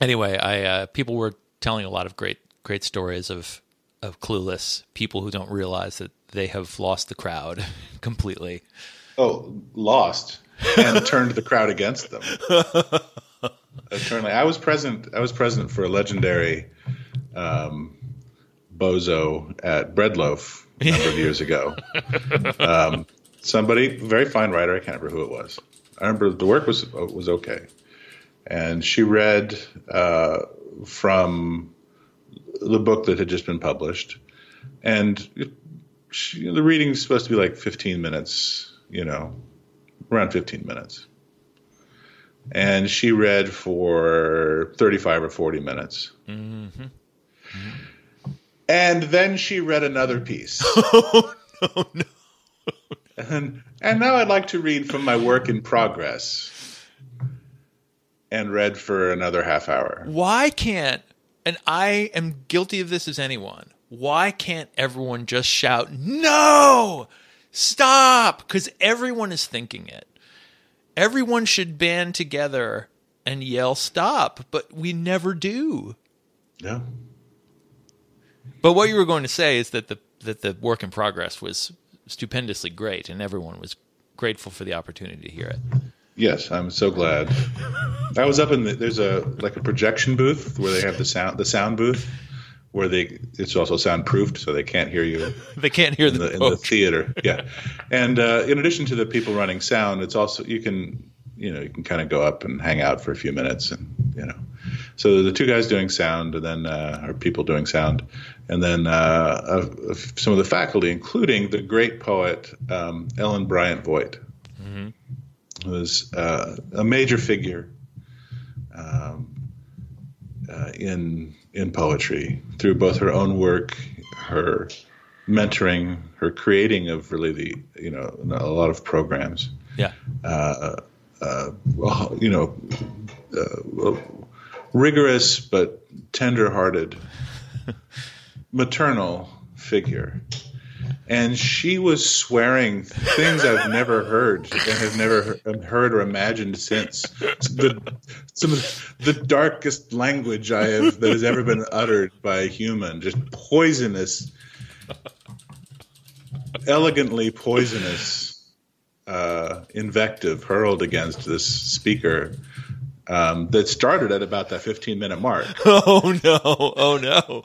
Anyway, I uh, people were telling a lot of great great stories of of clueless people who don't realize that they have lost the crowd completely. oh, lost and turned the crowd against them. Eternally, I was present. I was present for a legendary um, bozo at Breadloaf a number of years ago. Um, somebody, very fine writer. I can't remember who it was. I remember the work was was okay, and she read uh, from the book that had just been published, and it, she, the reading's supposed to be like 15 minutes, you know, around 15 minutes. And she read for 35 or 40 minutes. Mm-hmm. And then she read another piece. oh no! And, and now I'd like to read from my work in progress. And read for another half hour. Why can't and I am guilty of this as anyone. Why can't everyone just shout no? Stop cuz everyone is thinking it. Everyone should band together and yell stop, but we never do. Yeah. But what you were going to say is that the that the work in progress was stupendously great, and everyone was grateful for the opportunity to hear it. Yes, I'm so glad. I was up in the, there's a like a projection booth where they have the sound the sound booth where they it's also soundproofed so they can't hear you They can't hear in the, the, in the theater. Yeah, and uh, in addition to the people running sound, it's also you can you know you can kind of go up and hang out for a few minutes and you know. So the two guys doing sound and then uh, or people doing sound, and then uh, of some of the faculty, including the great poet um, Ellen Bryant Voigt, was uh, a major figure um, uh, in in poetry through both her own work, her mentoring, her creating of really the you know a lot of programs. yeah. Well, you know, uh, rigorous but tender-hearted, maternal figure. And she was swearing things I've never heard and have never heard or imagined since. The, some of the darkest language I have that has ever been uttered by a human, just poisonous, elegantly poisonous uh, invective hurled against this speaker um, that started at about that 15 minute mark. Oh no! Oh no!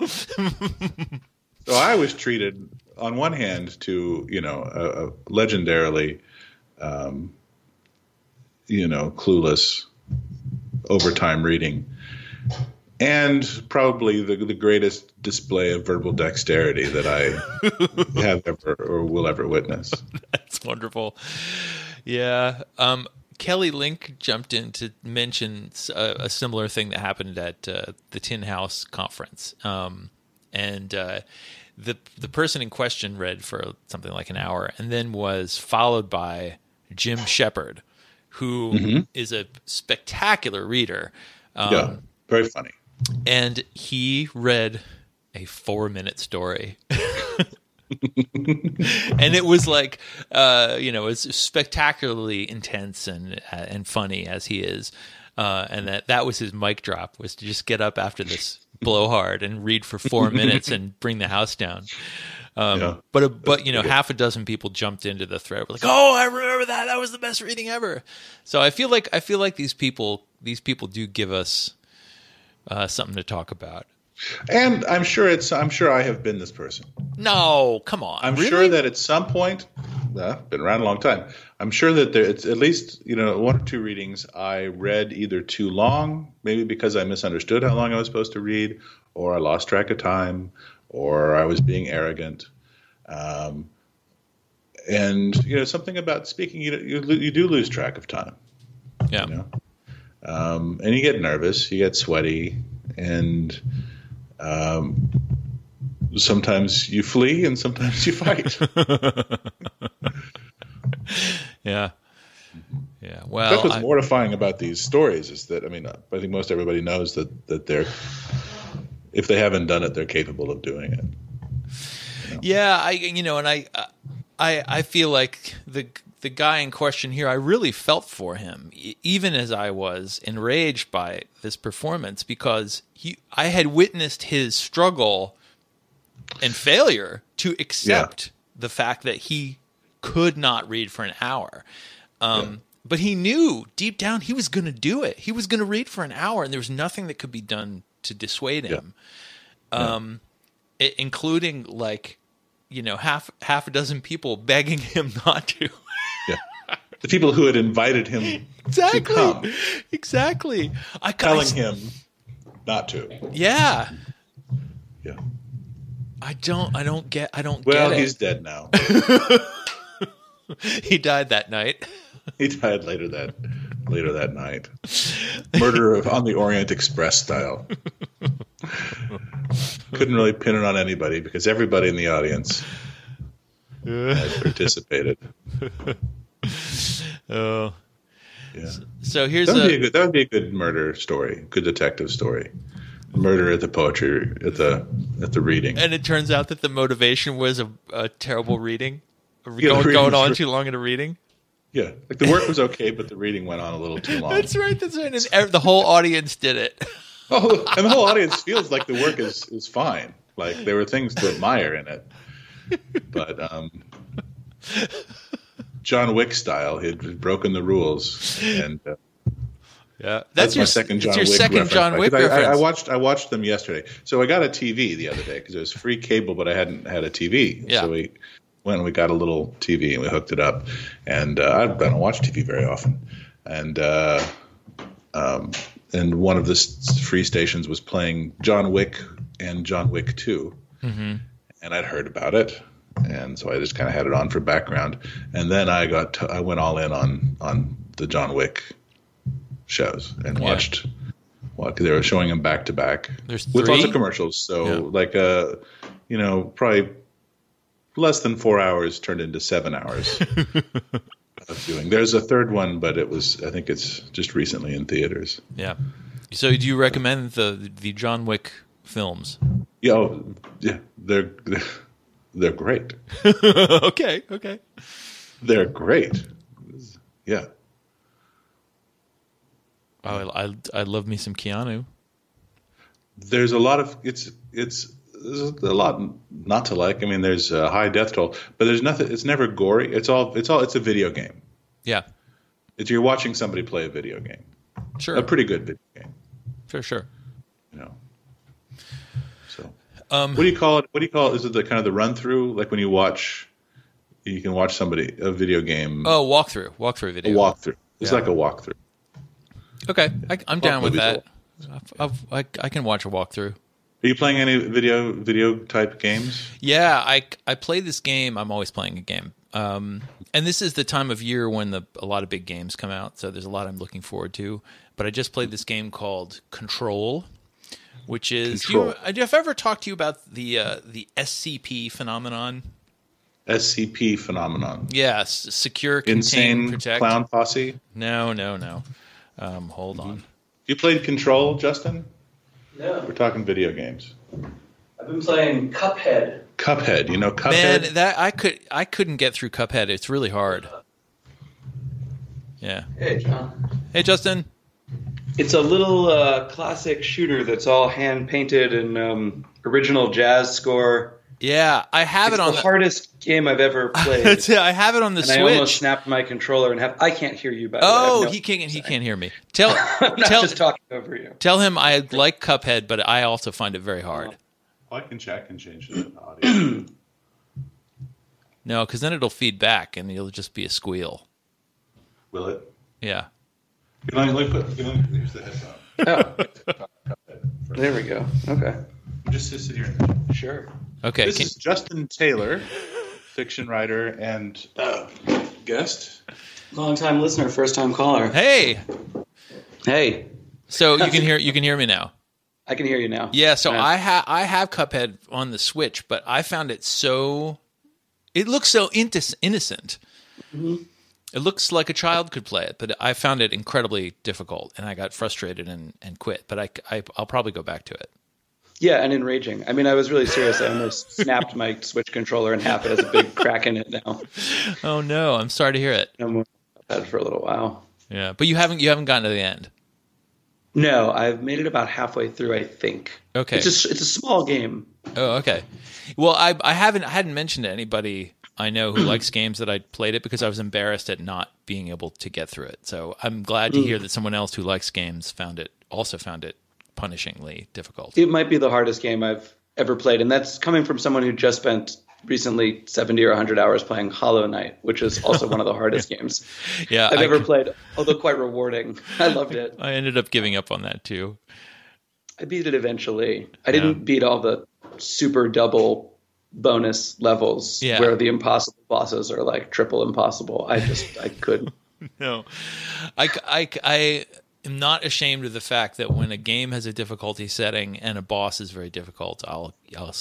So I was treated, on one hand, to you know a, a legendarily, um, you know, clueless overtime reading, and probably the the greatest display of verbal dexterity that I have ever or will ever witness. That's wonderful. Yeah. Um, Kelly Link jumped in to mention a similar thing that happened at uh, the Tin House conference. Um, and uh, the the person in question read for something like an hour, and then was followed by Jim Shepard, who is a spectacular reader. Um, yeah, very funny. and he read a four minute story and it was like uh you know it's spectacularly intense and uh, and funny as he is uh and that that was his mic drop was to just get up after this blowhard and read for four minutes and bring the house down. Um, Yeah. but a, but you know half a dozen people jumped into the thread. Were like oh I remember that. That was the best reading ever. So I feel like I feel like these people these people do give us uh, something to talk about And I'm sure it's. I'm sure I have been this person. no come on I'm really? sure that at some point, well, been around a long time. I'm sure that there, it's at least you know one or two readings I read either too long, maybe because I misunderstood how long I was supposed to read, or I lost track of time, or I was being arrogant. Um, and you know something about speaking, you you, you do lose track of time, yeah you know, um, and you get nervous, you get sweaty, and um, sometimes you flee and sometimes you fight. yeah yeah well That's what's I- mortifying about these stories is that I mean I think most everybody knows that that they're if they haven't done it they're capable of doing it. Yeah, I you know, and I I I feel like the the guy in question here, I really felt for him, even as I was enraged by this performance because he I had witnessed his struggle and failure to accept the fact that he could not read for an hour. Um, But he knew deep down he was going to do it. He was going to read for an hour, and there was nothing that could be done to dissuade him um, i- including like you know half half a dozen people begging him not to. The people who had invited him to exactly, come exactly. I telling I, him not to. yeah. Yeah. I don't. I don't get. I don't Well, he's dead now. He died that night. he died later that later that night. Murder of on the Orient Express style. Couldn't really pin it on anybody because everybody in the audience had participated. Oh, Yeah. so here's That would be a a good. That would be a good murder story. Good detective story. Murder at the poetry at the at the reading. and it turns out that the motivation was a, a terrible reading, the going, going on too long in a reading. Yeah, like the work was okay, but the reading went on a little too long. That's right. That's right. And the whole audience did it. Oh, and the whole audience feels like the work is is fine. Like there were things to admire in it, but um, John Wick style, he had broken the rules, and uh, Yeah, that's, your my second John your Wick second reference. John Wick I, I, I watched I watched them yesterday. So I got a TV the other day because it was free cable, but I hadn't had a TV. Yeah. So we went and we got a little TV and we hooked it up. And uh, I, I don't watch TV very often. And uh, um, and one of the free stations was playing John Wick and John Wick 2 Mm-hmm. and I'd heard about it, and so I just kind of had it on for background. And then I got to, I went all in on on the John Wick shows and Yeah. watched. Well, 'cause they were showing them back to back There's with lots of commercials. So Yeah. like uh, you know, probably less than four hours turned into seven hours of viewing. There's a third one, but it was I think it's just recently in theaters. Yeah. So, do you recommend the the John Wick films? Yeah, oh, yeah, they're they're great. okay. Okay. They're great. Yeah. Oh, I, I I love me some Keanu. there's a lot of it's it's there's a lot not to like. I mean, there's a high death toll, but there's nothing. It's never gory. It's all it's all it's a video game. Yeah. It's you're watching somebody play a video game, Sure. a pretty good video game. Sure. Sure. You know. Um, what do you call it? What do you call it? Is it the kind of the run through, like when you watch, you can watch somebody a video game, oh, walkthrough. Walkthrough a video. walkthrough. It's Yeah. like a walkthrough. Okay. I, I'm down with that. I've, I've, I I can watch a walkthrough. Are you playing any video video type games? Yeah, I I play this game. I'm always playing a game. Um, and this is the time of year when the a lot of big games come out, so there's a lot I'm looking forward to. But I just played this game called Control, which is Control. You, have I've ever talked to you about the uh, the SCP phenomenon. SCP phenomenon. Yes, secure, contain, Insane protect. clown posse. No, no, no. Um, hold Mm-hmm. on. You played Control, Justin? No, We're talking video games. I've been playing Cuphead. Cuphead, you know Cuphead. Man, that I could I couldn't get through Cuphead. It's really hard. Yeah. Hey, John. Hey, Justin. It's a little uh, classic shooter that's all hand painted and um, original jazz score. Yeah, I have It's it on the the. hardest game I've ever played. That's. I have it on the and I almost Switch. snapped my controller and have. I can't hear you. By the way. I Oh, have no- he can't. He can't hear me. Tell I'm not tell just talking over you. tell him I like Cuphead, but I also find it very hard. I can check and change the audio. No, because then it'll feed back and it'll just be a squeal. Will it? Yeah. Can I, let me put, can I, here's the headphone. Oh, there we go. Okay, Just sit here. sure. Okay. This can- is Justin Taylor, fiction writer and uh, guest. Long time listener, first time caller. hey. Hey, So you can hear you can hear me now. I can hear you now. Yeah. So Yeah. I have I have Cuphead on the Switch, but I found it so. It looks so intis- innocent. It looks like a child could play it, but I found it incredibly difficult, and I got frustrated and, and quit. But I, I I'll probably go back to it. Yeah, and enraging. I mean, I was really serious. I almost snapped my Switch controller in half. It has a big crack in it now. Oh no, I'm sorry to hear it. No more. I've had it for a little while. Yeah, but you haven't you haven't gotten to the end. No, I've made it about halfway through. I think. Okay. It's a it's a small game. Oh, okay. Well, I I haven't I hadn't mentioned to anybody I know who likes games that I played it because I was embarrassed at not being able to get through it. So I'm glad to hear that someone else who likes games found it also found it punishingly difficult. It might be the hardest game I've ever played, and that's coming from someone who just spent recently 70 or 100 hours playing Hollow Knight, which is also one of the hardest games Yeah, I've I, ever played, although quite rewarding. I loved it. I ended up giving up on that too. I beat it eventually. I didn't beat all the super double bonus levels Yeah. where the impossible bosses are like triple impossible. I just I couldn't. No, I, I, I am not ashamed of the fact that when a game has a difficulty setting and a boss is very difficult, I'll I'll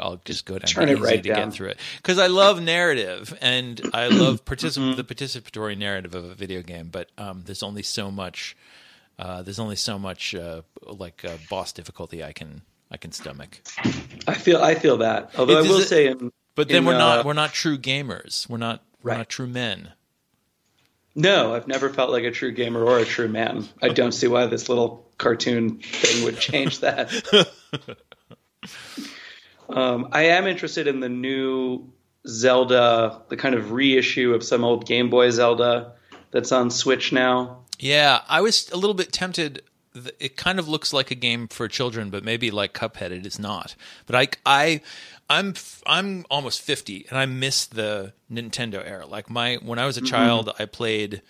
I'll just go down Turn to it right to down. get through it because I love narrative and I love particip- Mm-hmm. the participatory narrative of a video game. But um, there's only so much. Uh, there's only so much uh, like uh, boss difficulty I can I can stomach. I feel I feel that. Although It- I will it- say in But then in, we're not uh, we're not true gamers. We're not we're not true men. No, I've never felt like a true gamer or a true man. I don't see why this little cartoon thing would change that. um, I am interested in the new Zelda, the kind of reissue of some old Game Boy Zelda that's on Switch now. Yeah, I was a little bit tempted. It kind of looks like a game for children, but maybe like Cuphead, it is not. But I, I, I'm, I'm almost fifty, and I miss the Nintendo era. Like my when I was a child, I played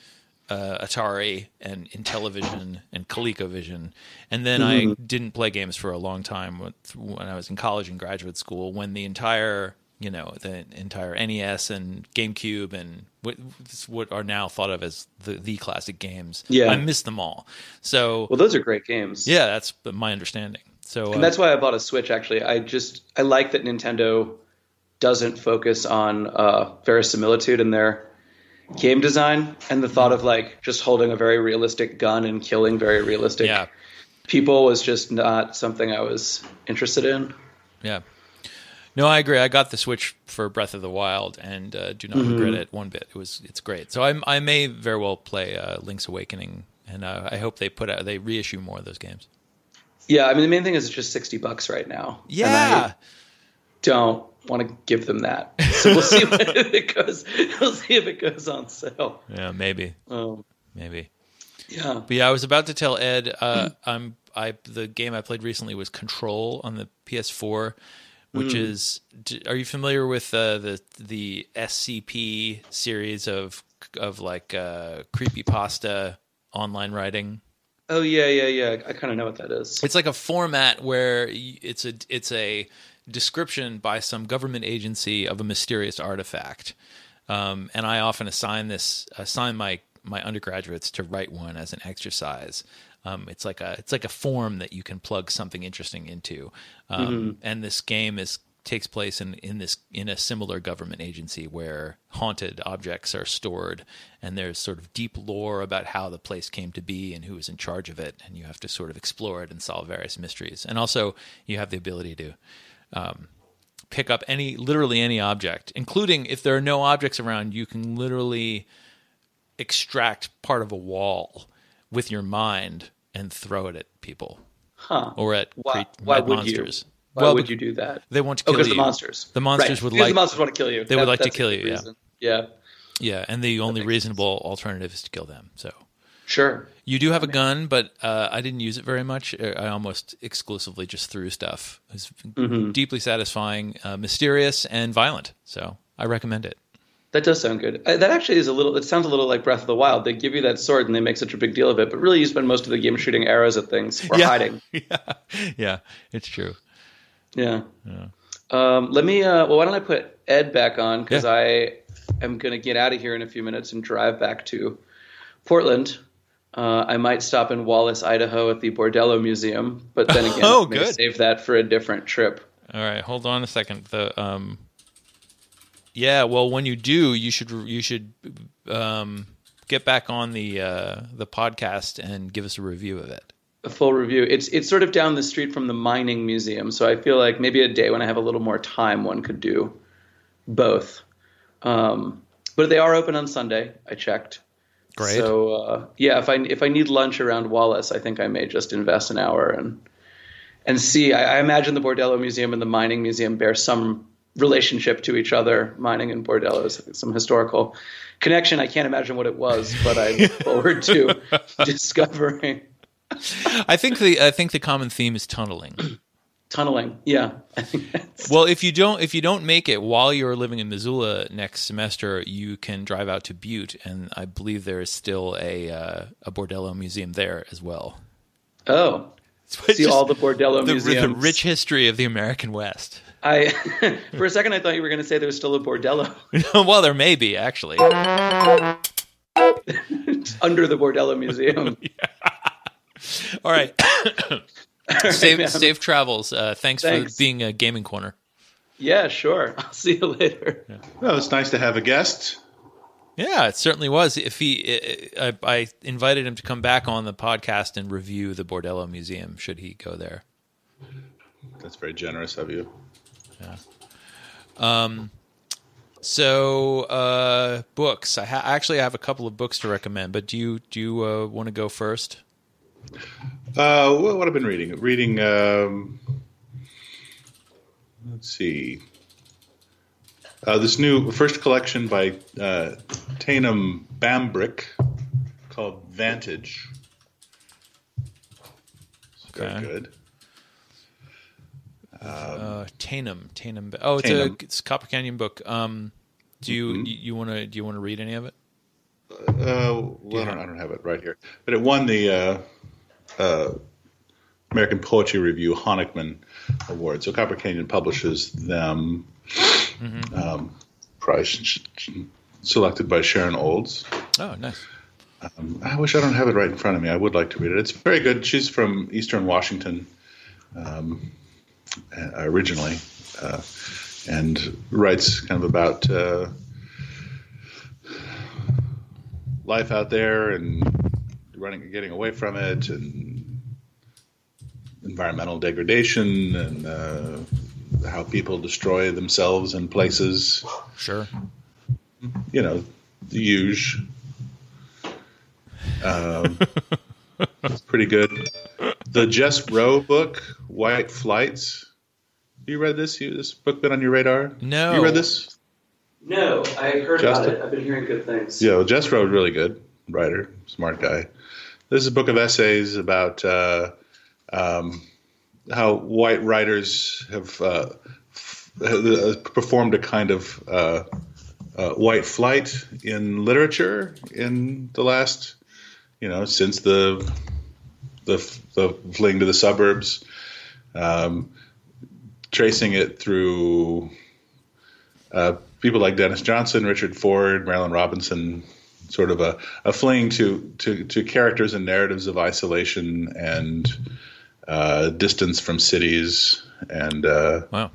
uh, Atari and Intellivision and ColecoVision, and then I didn't play games for a long time when, when I was in college and graduate school. When the entire you know the entire NES and GameCube and what what are now thought of as the the classic games. Yeah. I miss them all. So Well, those are great games. yeah, that's my understanding. So And that's why I bought a Switch. Actually, I just I like that Nintendo doesn't focus on uh, verisimilitude in their game design, and the thought of like just holding a very realistic gun and killing very realistic yeah, people was just not something I was interested in. yeah. No, I agree. I got the Switch for Breath of the Wild and uh, do not regret it one bit. It was it's great. So I I may very well play uh, Link's Awakening, and uh, I hope they put out they reissue more of those games. Yeah, I mean the main thing is it's just sixty bucks right now. and Yeah, I don't want to give them that. So we'll see if it goes. We'll see if it goes on sale. yeah, maybe, Um, maybe. yeah. But yeah, I was about to tell Ed. Uh, I'm I the game I played recently was Control on the PS4, which is. Are you familiar with uh, the the SCP series of of like uh, creepy pasta online writing? Oh yeah, yeah, yeah. I kind of know what that is. It's like a format where it's a it's a description by some government agency of a mysterious artifact, um, and I often assign this assign my my undergraduates to write one as an exercise. Um, it's like a it's like a form that you can plug something interesting into, um, and this game is takes place in, in this in a similar government agency where haunted objects are stored and there's sort of deep lore about how the place came to be and who was in charge of it. And you have to sort of explore it and solve various mysteries. And also you have the ability to um, pick up any literally any object including if there are no objects around you can literally extract part of a wall with your mind and throw it at people Huh. or at, Why, cre- why would monsters you? Why Well, would you do that? they want to Oh, kill because you the monsters. the monsters Right. would Because like the monsters want to kill you. They would like to kill you, yeah. reason. Yeah. Yeah, and the only reasonable alternative is to kill them. So Sure. you do have a gun, but uh, I didn't use it very much. Uh, I almost exclusively just threw stuff. It was Mm-hmm. deeply satisfying, uh, mysterious, and violent. So I recommend it. That does sound good. Uh, that actually is a little. It sounds a little like Breath of the Wild. They give you that sword and they make such a big deal of it, but really you spend most of the game shooting arrows at things or hiding. yeah, yeah, it's true. Yeah. Um, let me. Uh, well, why don't I put Ed back on because Yeah. I am going to get out of here in a few minutes and drive back to Portland. Uh, I might stop in Wallace, Idaho, at the Bordello Museum, but then again, Oh, maybe good. save that for a different trip. All right, hold on a second. The um, yeah, well, when you do, you should you should um get back on the uh the podcast and give us a review of it. A full review. It's it's sort of down the street from the mining museum, so I feel like maybe a day when I have a little more time, one could do both. Um, but they are open on Sunday. I checked. Great. So uh, yeah, if I if I need lunch around Wallace, I think I may just invest an hour and and see. I, I imagine the Bordello Museum and the Mining Museum bear some relationship to each other. Mining and Bordello some historical connection. I can't imagine what it was, but I look forward to discovering I think the I think the common theme is tunneling. tunneling. Yeah, I think Well, if you don't if you don't make it while you're living in Missoula next semester, you can drive out to Butte, and I believe there is still a uh, a Bordello museum there as well. oh. It's See just all the Bordello the, museums. the rich history of the American West. I for a second I thought you were going to say there was still a Bordello well, there may be actually. under the Bordello Museum. All right. safe, man. safe travels. Uh, thanks, Thanks. for being a gaming corner. Yeah, sure. I'll see you later. Well, it's nice to have a guest. Yeah, it certainly was. If he, I, I invited him to come back on the podcast and review the Bordello Museum. Should he go there? That's very generous of you. So, uh, books. I ha- actually have a couple of books to recommend, but do you do you uh, want to go first? Uh, what, what I've been reading? Reading. Um, let's see. Uh, this new first collection by uh, Taneum Bambrick called Vantage. It's Okay. very good. Uh, Taneum, Taneum. Oh, it's Taneum. a it's a Copper Canyon book. Um, do you Mm-hmm. you, want to do you want to read any of it? Uh, well, I don't, I don't have it right here, but it won the uh, uh, American Poetry Review Honickman Award. So Copper Canyon publishes them. Um, probably sh- sh- selected by Sharon Olds. Oh, nice. I wish I don't have it right in front of me. I would like to read it. It's very good. She's from Eastern Washington um, originally, uh, and writes kind of about uh, life out there and running, and getting away from it, and environmental degradation, and uh, how people destroy themselves in places. Sure. You know, the huge. Um, it's pretty good. The Jess Row book, White Flights. You read this? You this book been on your radar? No. You read this? No, I heard Justin? about it. I've been hearing good things. Yeah, well, Jess Row, really good writer, smart guy. This is a book of essays about uh, um, how white writers have uh, f- uh, performed a kind of uh, uh, white flight in literature in the last, you know, since the the, the fleeing to the suburbs, um, tracing it through uh, people like Denis Johnson, Richard Ford, Marilynne Robinson, sort of a, a fling to, to, to characters and narratives of isolation and uh, distance from cities and uh, Wow.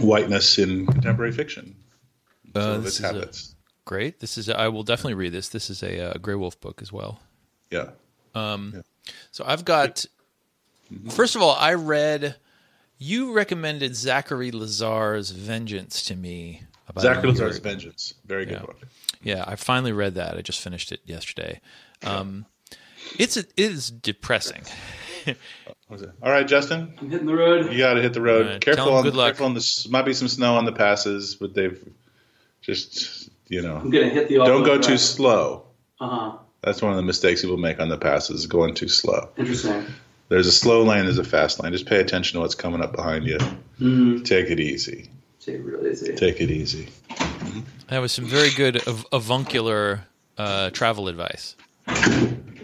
whiteness in contemporary fiction. Uh, Some this its is a- habits. Great. This is. I will definitely read this. This is a, uh Graywolf book as well. Yeah. So I've got. First of all, I read. You recommended Zachary Lazar's Vengeance to me. About Zachary Lazar's ago. Vengeance. Very good Yeah. book. Yeah, I finally read that. I just finished it yesterday. Um, it's it is depressing. It? All right, Justin, I'm hitting the road. you got to hit the road. All right, careful tell 'em on good luck. careful on this. Might be some snow on the passes, but they've just you know I'm gonna hit the. don't go too slow. Uh huh. That's one of the mistakes people make on the passes, going too slow. Interesting. There's a slow lane, there's a fast lane. Just pay attention to what's coming up behind you. Mm-hmm. Take it easy. Take it real easy. Take it easy. That was some very good av- avuncular uh, travel advice.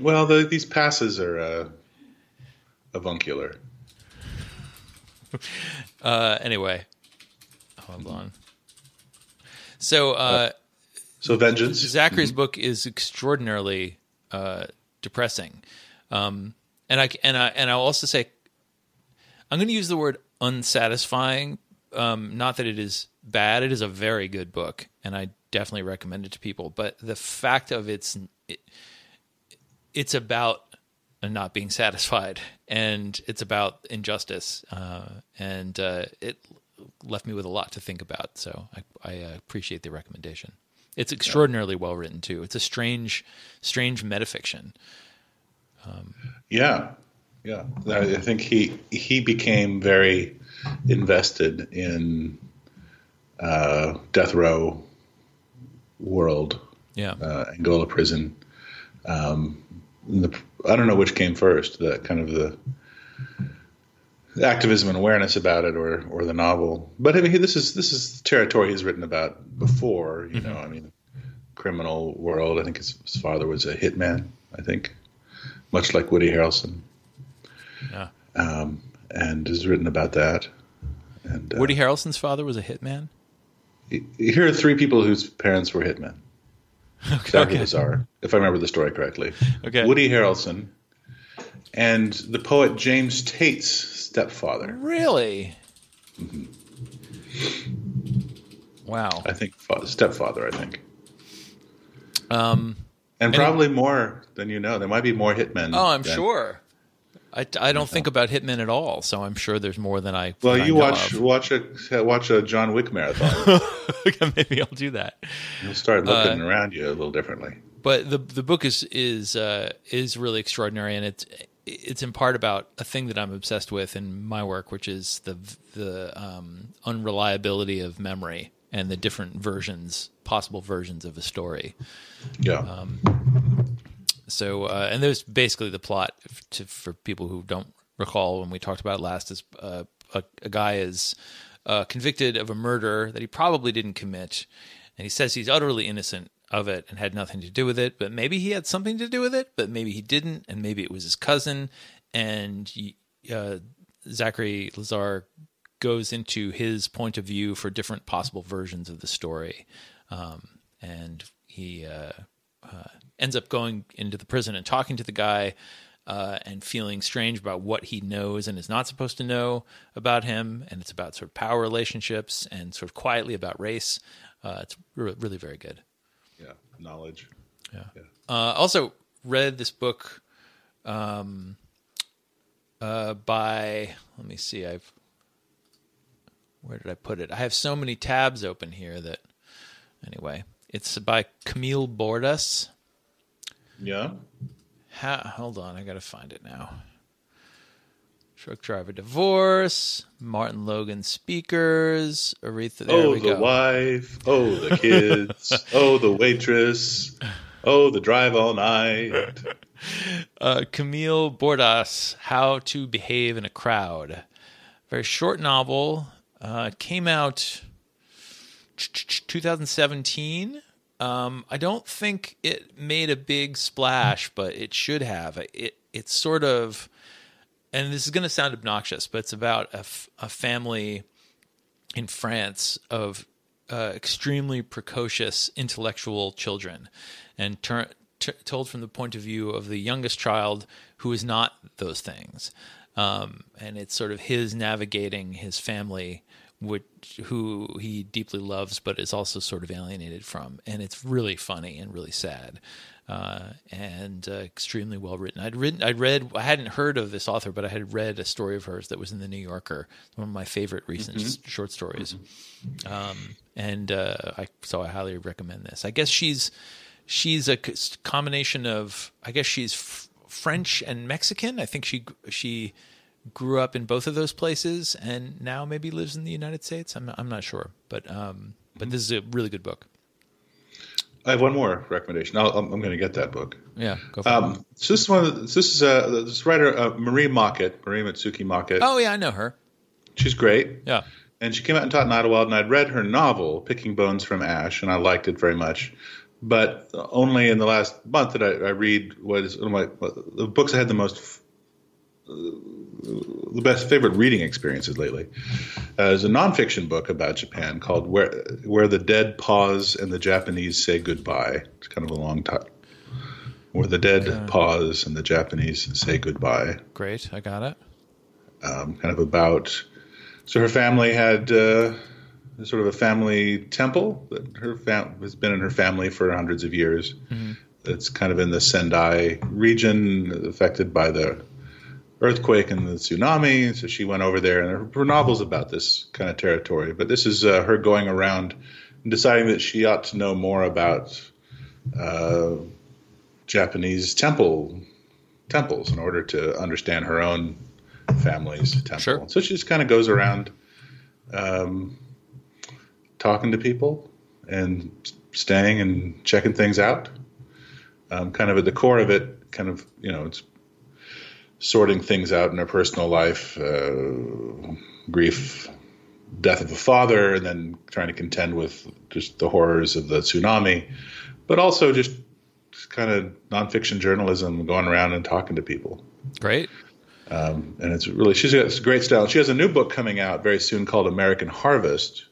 Well, the, these passes are uh, avuncular. Uh, anyway, hold on. So uh, So vengeance. Zachary's book is extraordinarily uh, depressing, um, and I and I and I'll also say I'm going to use the word unsatisfying. Um, not that it is bad; it is a very good book, and I definitely recommend it to people. But the fact of it's it, it's about not being satisfied, and it's about injustice, uh, and uh, it left me with a lot to think about. So I, I uh, appreciate the recommendation. It's extraordinarily well written too. It's a strange, strange metafiction. Yeah, yeah. I I think he he became very invested in uh, death row world, Yeah, uh, Angola prison. Um, the, I don't know which came first, the kind of the activism and awareness about it, or or the novel. But I mean, this is this is territory he's written about before. You know, I mean, criminal world. I think his, his father was a hitman. I think, much like Woody Harrelson yeah. um, and has written about that. And uh, Woody Harrelson's father was a hitman. here are three people whose parents were hitmen. Exactly Okay. bizarre, if I remember the story correctly. Okay. Woody Harrelson and the poet James Tate's stepfather. Really? Mm-hmm. Wow. I think fa- stepfather. I think, Um, and Any- probably more than you know. There might be more hitmen. oh, I'm than- sure. I, I don't think about hitmen at all, so I'm sure there's more than I. Well, than I you know watch of. watch a watch a John Wick marathon. Maybe I'll do that. You'll start Uh, looking around you a little differently. but the the book is is uh, is really extraordinary, and it's it's in part about a thing that I'm obsessed with in my work, which is the the um, unreliability of memory and the different versions, possible versions of a story. Yeah. Um, So, uh, and there's basically the plot to, for people who don't recall when we talked about it last is uh, a, a guy is uh, convicted of a murder that he probably didn't commit, and he says he's utterly innocent of it and had nothing to do with it, but maybe he had something to do with it, but maybe he didn't, and maybe it was his cousin, and uh, Zachary Lazar goes into his point of view for different possible versions of the story, um, and he uh, uh, ends up going into the prison and talking to the guy uh, and feeling strange about what he knows and is not supposed to know about him. And it's about sort of power relationships and sort of quietly about race. Uh, it's re- really very good. Yeah. Knowledge. Uh, also read this book um, uh, by let me see I've where did I put it? I have so many tabs open here that anyway, it's by Camille Bordas. Yeah. Ha- hold on, I gotta find it now. Truck driver divorce, Martin Logan speakers, Aretha. There oh, the go. wife. Oh, the kids. oh, the waitress. Oh, the drive all night. uh, Camille Bordas, How to Behave in a Crowd. Very short novel. Uh, came out 2017. Um, I don't think it made a big splash, but it should have. It it's sort of, and this is going to sound obnoxious, but it's about a, f- a family in France of uh, extremely precocious intellectual children, and tur- t- told from the point of view of the youngest child who is not those things. Um, and it's sort of his navigating his family, which who he deeply loves, but is also sort of alienated from. And it's really funny and really sad. Uh, and uh, extremely well written. I'd written, I'd read, I hadn't heard of this author, but I had read a story of hers that was in the New Yorker, one of my favorite recent short stories. Um, and uh, I so I highly recommend this. I guess she's she's a combination of I guess she's f- French and Mexican. I think she she grew up in both of those places and now maybe lives in the United States. I'm I'm not sure, but um, but this is a really good book. I have one more recommendation. I'll, I'm, I'm going to get that book. Yeah, go for it. Um, so this is one. Of the, this is uh, this writer uh, Marie Mockett, Marie Mitsuki Mockett. Oh yeah, I know her. She's great. Yeah, And she came out and taught in Idyllwild, and I'd read her novel, Picking Bones from Ash, and I liked it very much. But only in the last month did I, I read what is one of my the books I had the most the best favorite reading experiences lately. Uh, is a nonfiction book about Japan called "Where Where the Dead Pause and the Japanese Say Goodbye." It's kind of a long title. Where the dead pause and the Japanese say goodbye. great. I got it. Um, kind of about. So her family had uh, sort of a family temple that her fam- has been in her family for hundreds of years. It's kind of in the Sendai region, affected by the earthquake and the tsunami. So she went over there, and her, her novel's about this kind of territory. But this is uh, her going around and deciding that she ought to know more about uh, Japanese temple temples in order to understand her own family's temple. Sure. So she just kind of goes around um, talking to people and staying and checking things out. Um, kind of at the core of it, kind of, you know, it's sorting things out in her personal life, uh, grief, death of a father, and then trying to contend with just the horrors of the tsunami, but also just, just kind of nonfiction journalism, going around and talking to people Great. and it's really she's got a great style. She has a new book coming out very soon called American Harvest,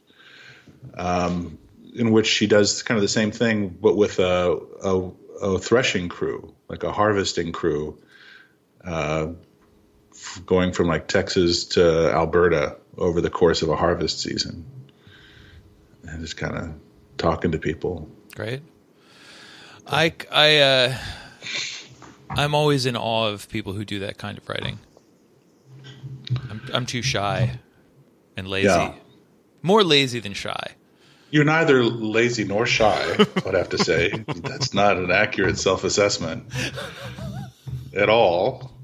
um, in which she does kind of the same thing, but with a, a, a threshing crew, like a harvesting crew, uh, going from like Texas to Alberta over the course of a harvest season, and just kind of talking to people. Great. I I uh, I'm always in awe of people who do that kind of writing. I'm, I'm too shy and lazy. Yeah. More lazy than shy. You're neither lazy nor shy, I would have to say. That's not an accurate self assessment at all.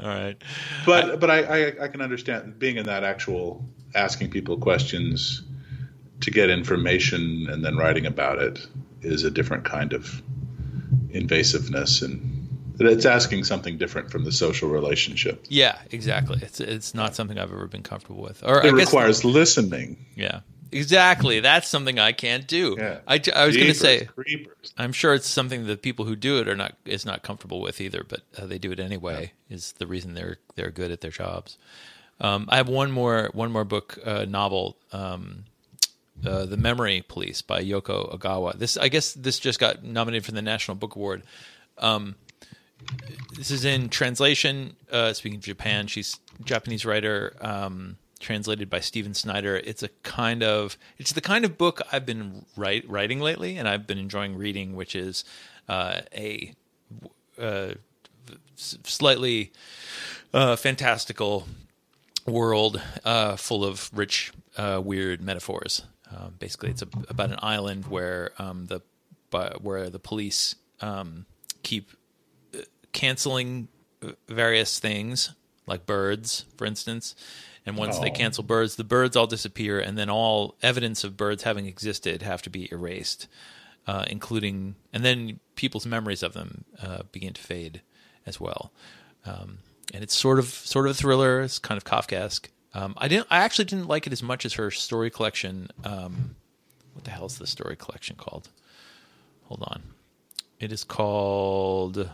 All right. But but I, I, I can understand being in that actual asking people questions to get information and then writing about it is a different kind of invasiveness and it's asking something different from the social relationship. Yeah, exactly. It's it's not something I've ever been comfortable with. Or It I guess requires listening. yeah. Exactly. That's something I can't do. Yeah. I, I was going to say creepers. I'm sure it's something that people who do it are not is not comfortable with either, but uh, they do it anyway. Is the reason they're they're good at their jobs. Um, I have one more one more book uh, novel, um, uh, The Memory Police by Yoko Ogawa. This I guess this just got nominated for the National Book Award. Um, this is in translation. Uh, speaking of Japan, she's a Japanese writer. Um, translated by Stephen Snyder. It's a kind of it's the kind of book I've been write, writing lately, and I've been enjoying reading, which is uh, a uh, slightly uh, fantastical world uh, full of rich, uh, weird metaphors. Um, basically, it's a, about an island where um, the where the police um, keep uh, canceling various things, like birds, for instance. And once they Oh. cancel birds, the birds all disappear, and then all evidence of birds having existed have to be erased, uh, including, and then people's memories of them uh, begin to fade as well. Um, and it's sort of sort of a thriller. It's kind of Kafkaesque. Um, I didn't. I actually didn't like it as much as her story collection. Um, what the hell is the story collection called? Hold on. It is called.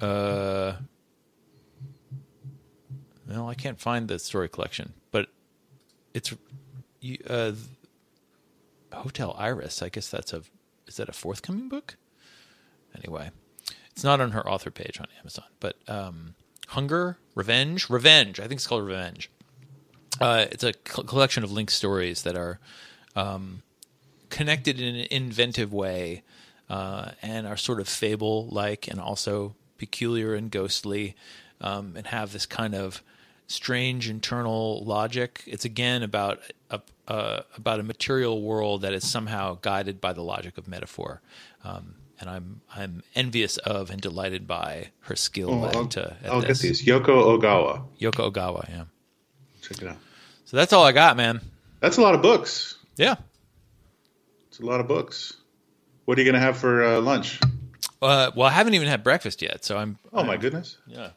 Uh. Can't find the story collection, but it's uh, Hotel Iris. I guess that's a. Is that a forthcoming book? Anyway, it's not on her author page on Amazon, but um, Hunger, Revenge, Revenge. I think it's called Revenge. Uh, it's a co- collection of linked stories that are um, connected in an inventive way uh, and are sort of fable like and also peculiar and ghostly um, and have this kind of strange internal logic. It's again about a, uh, about a material world that is somehow guided by the logic of metaphor. Um, and I'm I'm envious of and delighted by her skill Oh, I'll, at, uh, at I'll get these. Yoko Ogawa. Yoko Ogawa, yeah. Check it out. So that's all I got, man. That's a lot of books. Yeah. It's a lot of books. What are you going to have for uh, lunch? Uh, well, I haven't even had breakfast yet, so I'm Oh my goodness! yeah.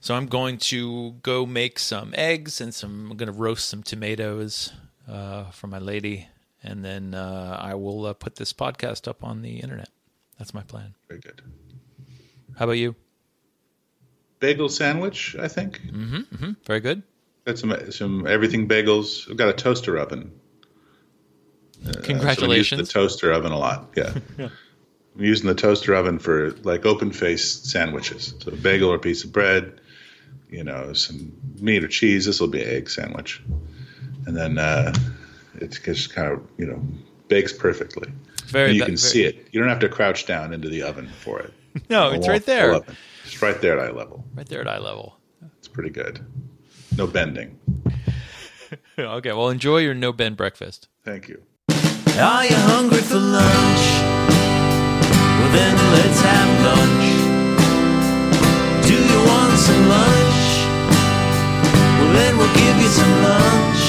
So I'm going to go make some eggs and some. I'm going to roast some tomatoes uh, for my lady, and then uh, I will uh, put this podcast up on the internet. That's my plan. Very good. How about you? Bagel sandwich, I think. Mm-hmm. Very good. Got some some everything bagels. I've got a toaster oven. Uh, so Congratulations. the toaster oven a lot. Yeah. I'm using the toaster oven for like open faced sandwiches. So a bagel or a piece of bread, you know, some meat or cheese. This will be an egg sandwich, and then uh, it just kind of you know bakes perfectly. Very. And you ba- can very- see it. You don't have to crouch down into the oven for it. No, it's right there. oven. It's right there at eye level. Right there at eye level. It's pretty good. No bending. okay. Well, enjoy your no bend breakfast. Thank you. Are you hungry for lunch? Then let's have lunch. Do you want some lunch? Well, then we'll give you some lunch.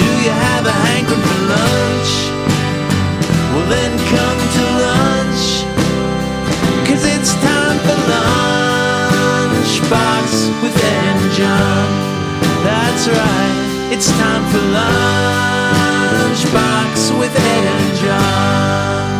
Do you have a hankering for lunch? Well, then come to lunch. Cause it's time for lunch. Box with Ed and John. That's right. It's time for lunch. Box with Ed and John.